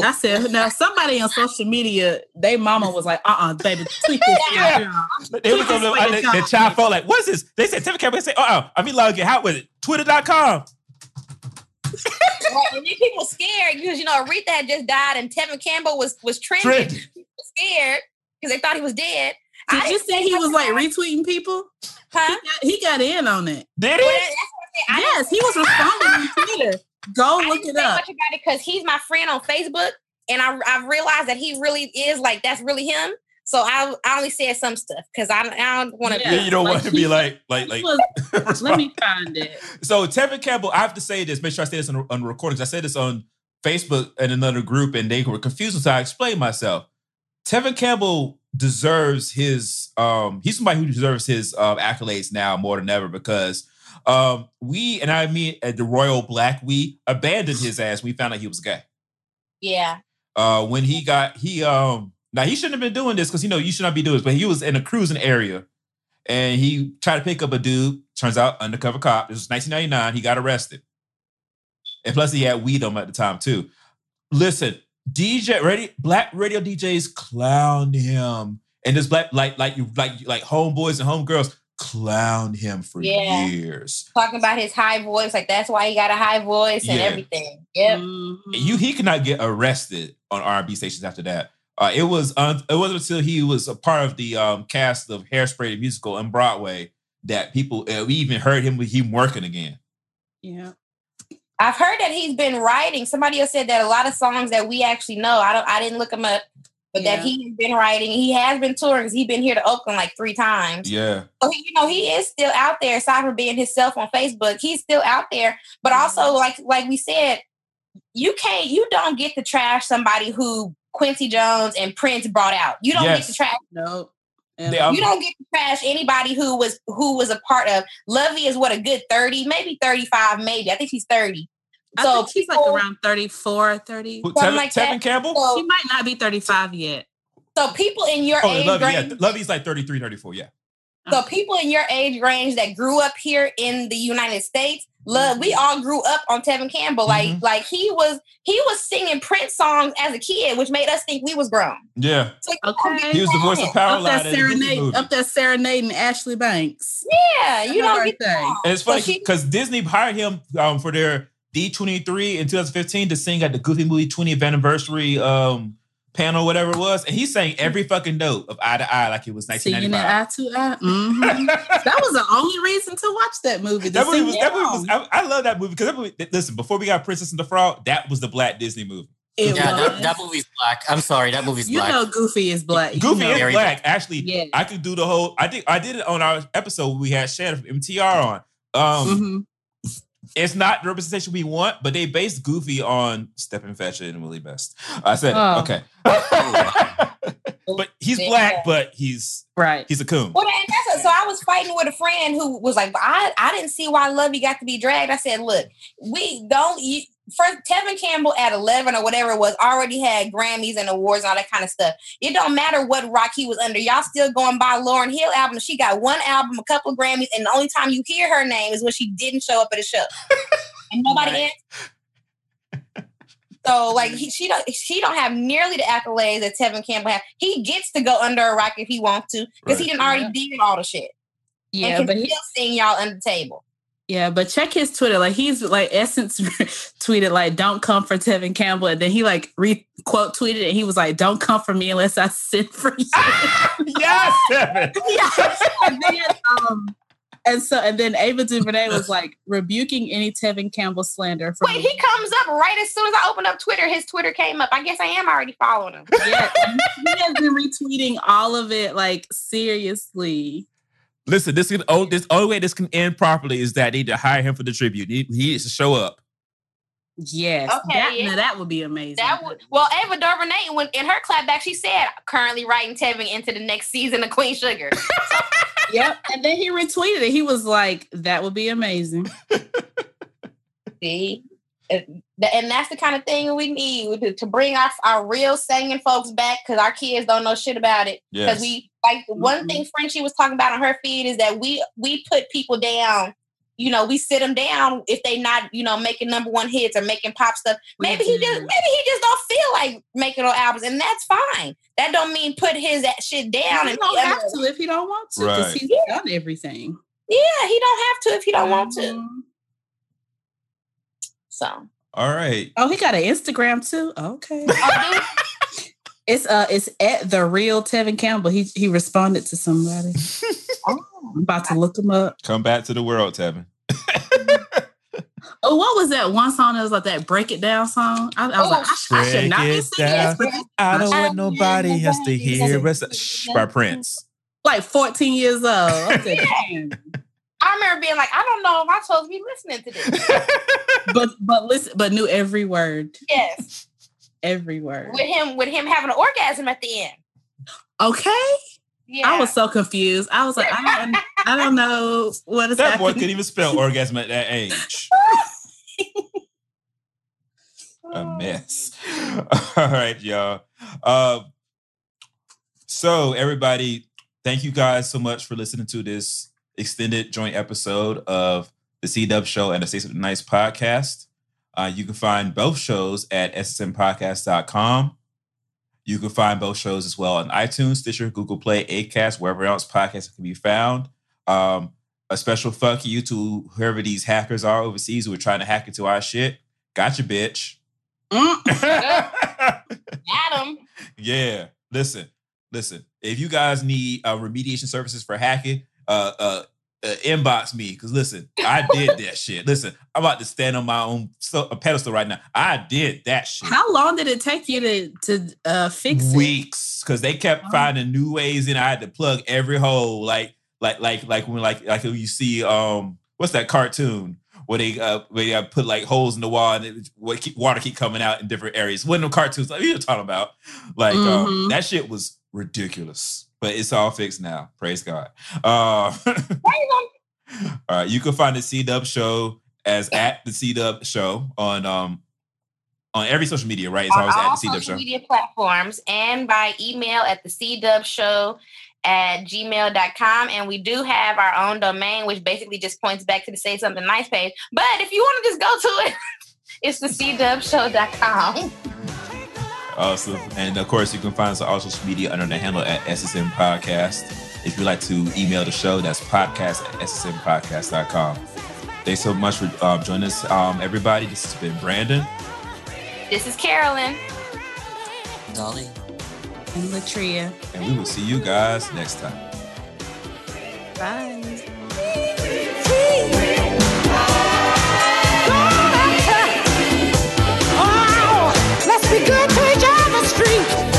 I said, now somebody on social media, they mama was like, uh-uh, baby, tweet this Yeah. down. They was on the, Tweet this the, the child felt like, "What's this?" They said Tevin Campbell. They said, "Uh, uh I mean, log get hot with it." Twitter.com. Right, and then people scared because you know Aretha had just died and Tevin Campbell was was trending. Trending. People scared because they thought he was dead. Did I you didn't he was like retweeting people? Huh? He got in on it. Did Well, he? that's what I said. I Yes, he was responding on Twitter. Go I look didn't it say up. much about it because he's my friend on Facebook, and I I realized that he really is like that's really him. So I I only said some stuff because I, I don't want to. Yeah. Yeah, you don't like want to be like, like, like. was- let me find it. So Tevin Campbell, I have to say this. Make sure I say this on, on recordings. I said this on Facebook and another group, and they were confused. So I explained myself. Tevin Campbell deserves his. Um, he's somebody who deserves his um, accolades now more than ever because um, we and I mean at the Royal Black, we abandoned his ass. We found out he was gay. Yeah. Uh, when he got he um now he shouldn't have been doing this because you know you should not be doing this, but he was in a cruising area and he tried to pick up a dude. Turns out undercover cop. This was 1999. He got arrested, and plus he had weed on him at the time too. Listen, DJ radio black radio DJs clowned him, and this black like like you like like homeboys and homegirls clowned him for Yeah. years. Talking about his high voice, like that's why he got a high voice and Yeah. everything. Yep. Mhm. you he could not get arrested on R&B stations after that. Uh, it was un- it wasn't until he was a part of the um, cast of Hairspray the musical on Broadway that people uh, we even heard him with him working again. Yeah. I've heard that he's been writing. Somebody else said that a lot of songs that we actually know. I don't. I didn't look him up, but that he's been writing. He has been touring because he's been here to Oakland like three times. Yeah, So he, you know, he is still out there. Aside from being himself on Facebook, he's still out there. But also, like like we said, you can't. You don't get to trash somebody who Quincy Jones and Prince brought out. You don't Yes. get to trash. Nope. Are- You don't get to trash anybody who was who was a part of. Luvvie is what a good thirty, maybe thirty five, maybe. I think he's thirty. I So think he's like around 34, 30. Who, Tevin, like Tevin. Campbell. So, He might not be 35 yet. so people in your oh, age Luvvie, yeah, range, Luvvie's like 33, 34, Yeah, oh. So people in your age range that grew up here in the United States, love. We all grew up on Tevin Campbell. Like Mhm. like he was he was singing Prince songs as a kid, which made us think we was grown. Yeah. So, Okay. He was the voice of Power Up that Line in the Disney serenade, up that serenading Ashley Banks. Yeah, you know. don't get birthday. that. And it's funny she- because Disney hired him um, for their D23 in 2015 to sing at the Goofy Movie 20th anniversary um, panel, whatever it was. And he sang every fucking note of Eye to Eye like it was Singing it 1995. eye to eye. Mhm. that was the only reason to watch that movie. That movie was, that movie was. I, I love that movie because that movie, listen, before we got Princess and the Frog, that was the black Disney movie. It yeah, that, that movie's black. I'm sorry, that movie's you black. You know, Goofy is black. You Goofy know. is Very black. Actually, Yeah. I could do the whole. I think I did it on our episode. We had Shannon from MTR on. Um, Mhm. It's not the representation we want, but they based Goofy on Stepin Fetchit and Willie Best. I said. Oh. okay. but he's Yeah. black, but he's Right. he's a coon. Well, and that's so I was fighting with a friend who was like, I, I didn't see why Luvvie got to be dragged. I said, look, we don't you first Tevin Campbell at 11 or whatever it was already had Grammys and awards and all that kind of stuff. It don't matter what rock he was under. Y'all still going by Lauryn Hill album. She got one album, a couple of Grammys, and the only time you hear her name is when she didn't show up at a show. and nobody Right. answered. So like he, she don't she don't have nearly the accolades that Tevin Campbell has. He gets to go under a rock if he wants to because he didn't already did all the shit Yeah, but he, still sing y'all under the table. Yeah, but check his Twitter. Like he's like Essence tweeted like, "Don't come for Tevin Campbell," and then he like re quote tweeted and he was like, "Don't come for me unless I send for you." yes, Stephen. yeah. And then, um, and so and then Ava DuVernay was like rebuking any Tevin Campbell slander. From Wait, he comes up right as soon as I open up Twitter. His Twitter came up. I guess I am already following him. yeah, and he has been retweeting all of it like seriously. Listen, this can oh, this only way this can end properly is that they need to hire him for the tribute. He, he needs to show up. Yes, Okay, that, yeah. now that would be amazing. That would well, Ava DuVernay when in her clapback, she said currently writing Tevin into the next season of Queen Sugar. yep. And then he retweeted it. He was like, "That would be amazing." See, and that's the kind of thing we need to, to bring our our real singing folks back because our kids don't know shit about it. Yes. Because we like the one Mhm. thing Frenchie was talking about on her feed is that we we put people down. You know, we sit them down if they not you know making number one hits or making pop stuff. We Maybe he just maybe he just don't feel like making no albums, and that's fine. That don't mean put his shit down. He And don't have to if he don't want to, because Right. he's done everything. Yeah, he don't have to if he don't want to. Mhm. So All right. Oh, he got an Instagram too. Okay. Oh, dude, It's uh it's at the real Tevin Campbell. He he responded to somebody. I'm about to look him up. Come back to the world, Tevin. Oh, what was that one song that was like that break it down song? I, I was Oh, like, I, sh- I should not be singing down. this, but I don't want nobody want else to hear else us. Shh, by. Prince. like 14 years old. I said, damn. I remember being like, I don't know if I'm supposed to be listening to this. But but listen, but knew every word. yes, Every word. with him with him having an orgasm at the end. Okay. Yeah, I was so confused. I was like, I don't I don't know what is that boy happening. couldn't even spell orgasm at that age. A mess. All right, y'all. Uh, so, everybody, thank you guys so much for listening to this extended joint episode of the C Dubb Show and the Say Something Nice podcast. Uh, you can find both shows at ssnpodcast.com. You can find both shows as well on iTunes, Stitcher, Google Play, Acast, wherever else podcasts can be found. Um, a special fuck you to whoever these hackers are overseas who are trying to hack into our shit. Gotcha, bitch. Mm. Adam. yeah. Listen, listen. If you guys need uh, remediation services for hacking, uh, uh, uh, inbox me because listen, I did that shit. Listen, I'm about to stand on my own so, a pedestal right now. I did that shit. How long did it take you to to uh fix it? weeks because they kept Oh. finding new ways and I had to plug every hole like like like like when like like when you see um what's that cartoon where they uh where they uh, put like holes in the wall and it, what keep, water keep coming out in different areas. Of the cartoons like you're talking about like um, Mhm. that shit was ridiculous. But it's all fixed now. Praise God. Uh, all right, you can find the C Dubb show as at the C Dubb show on um on every social media, right? It's on always at the C Dubb social show. media platforms and by email at the C Dubb Show at gmail.com. And we do have our own domain, which basically just points back to the Say Something Nice page. But if you want to just go to it, it's the cdubbshow.com. Awesome. And of course, you can find us on all social media under the handle at SSN Podcast. If you'd like to email the show, that's podcast at ssnpodcast.com. Thanks so much for um, joining us, um, everybody. This has been Brandon. This is Carolyn. Dolly. And LaTria. And we will see you guys next time. Bye. be good street.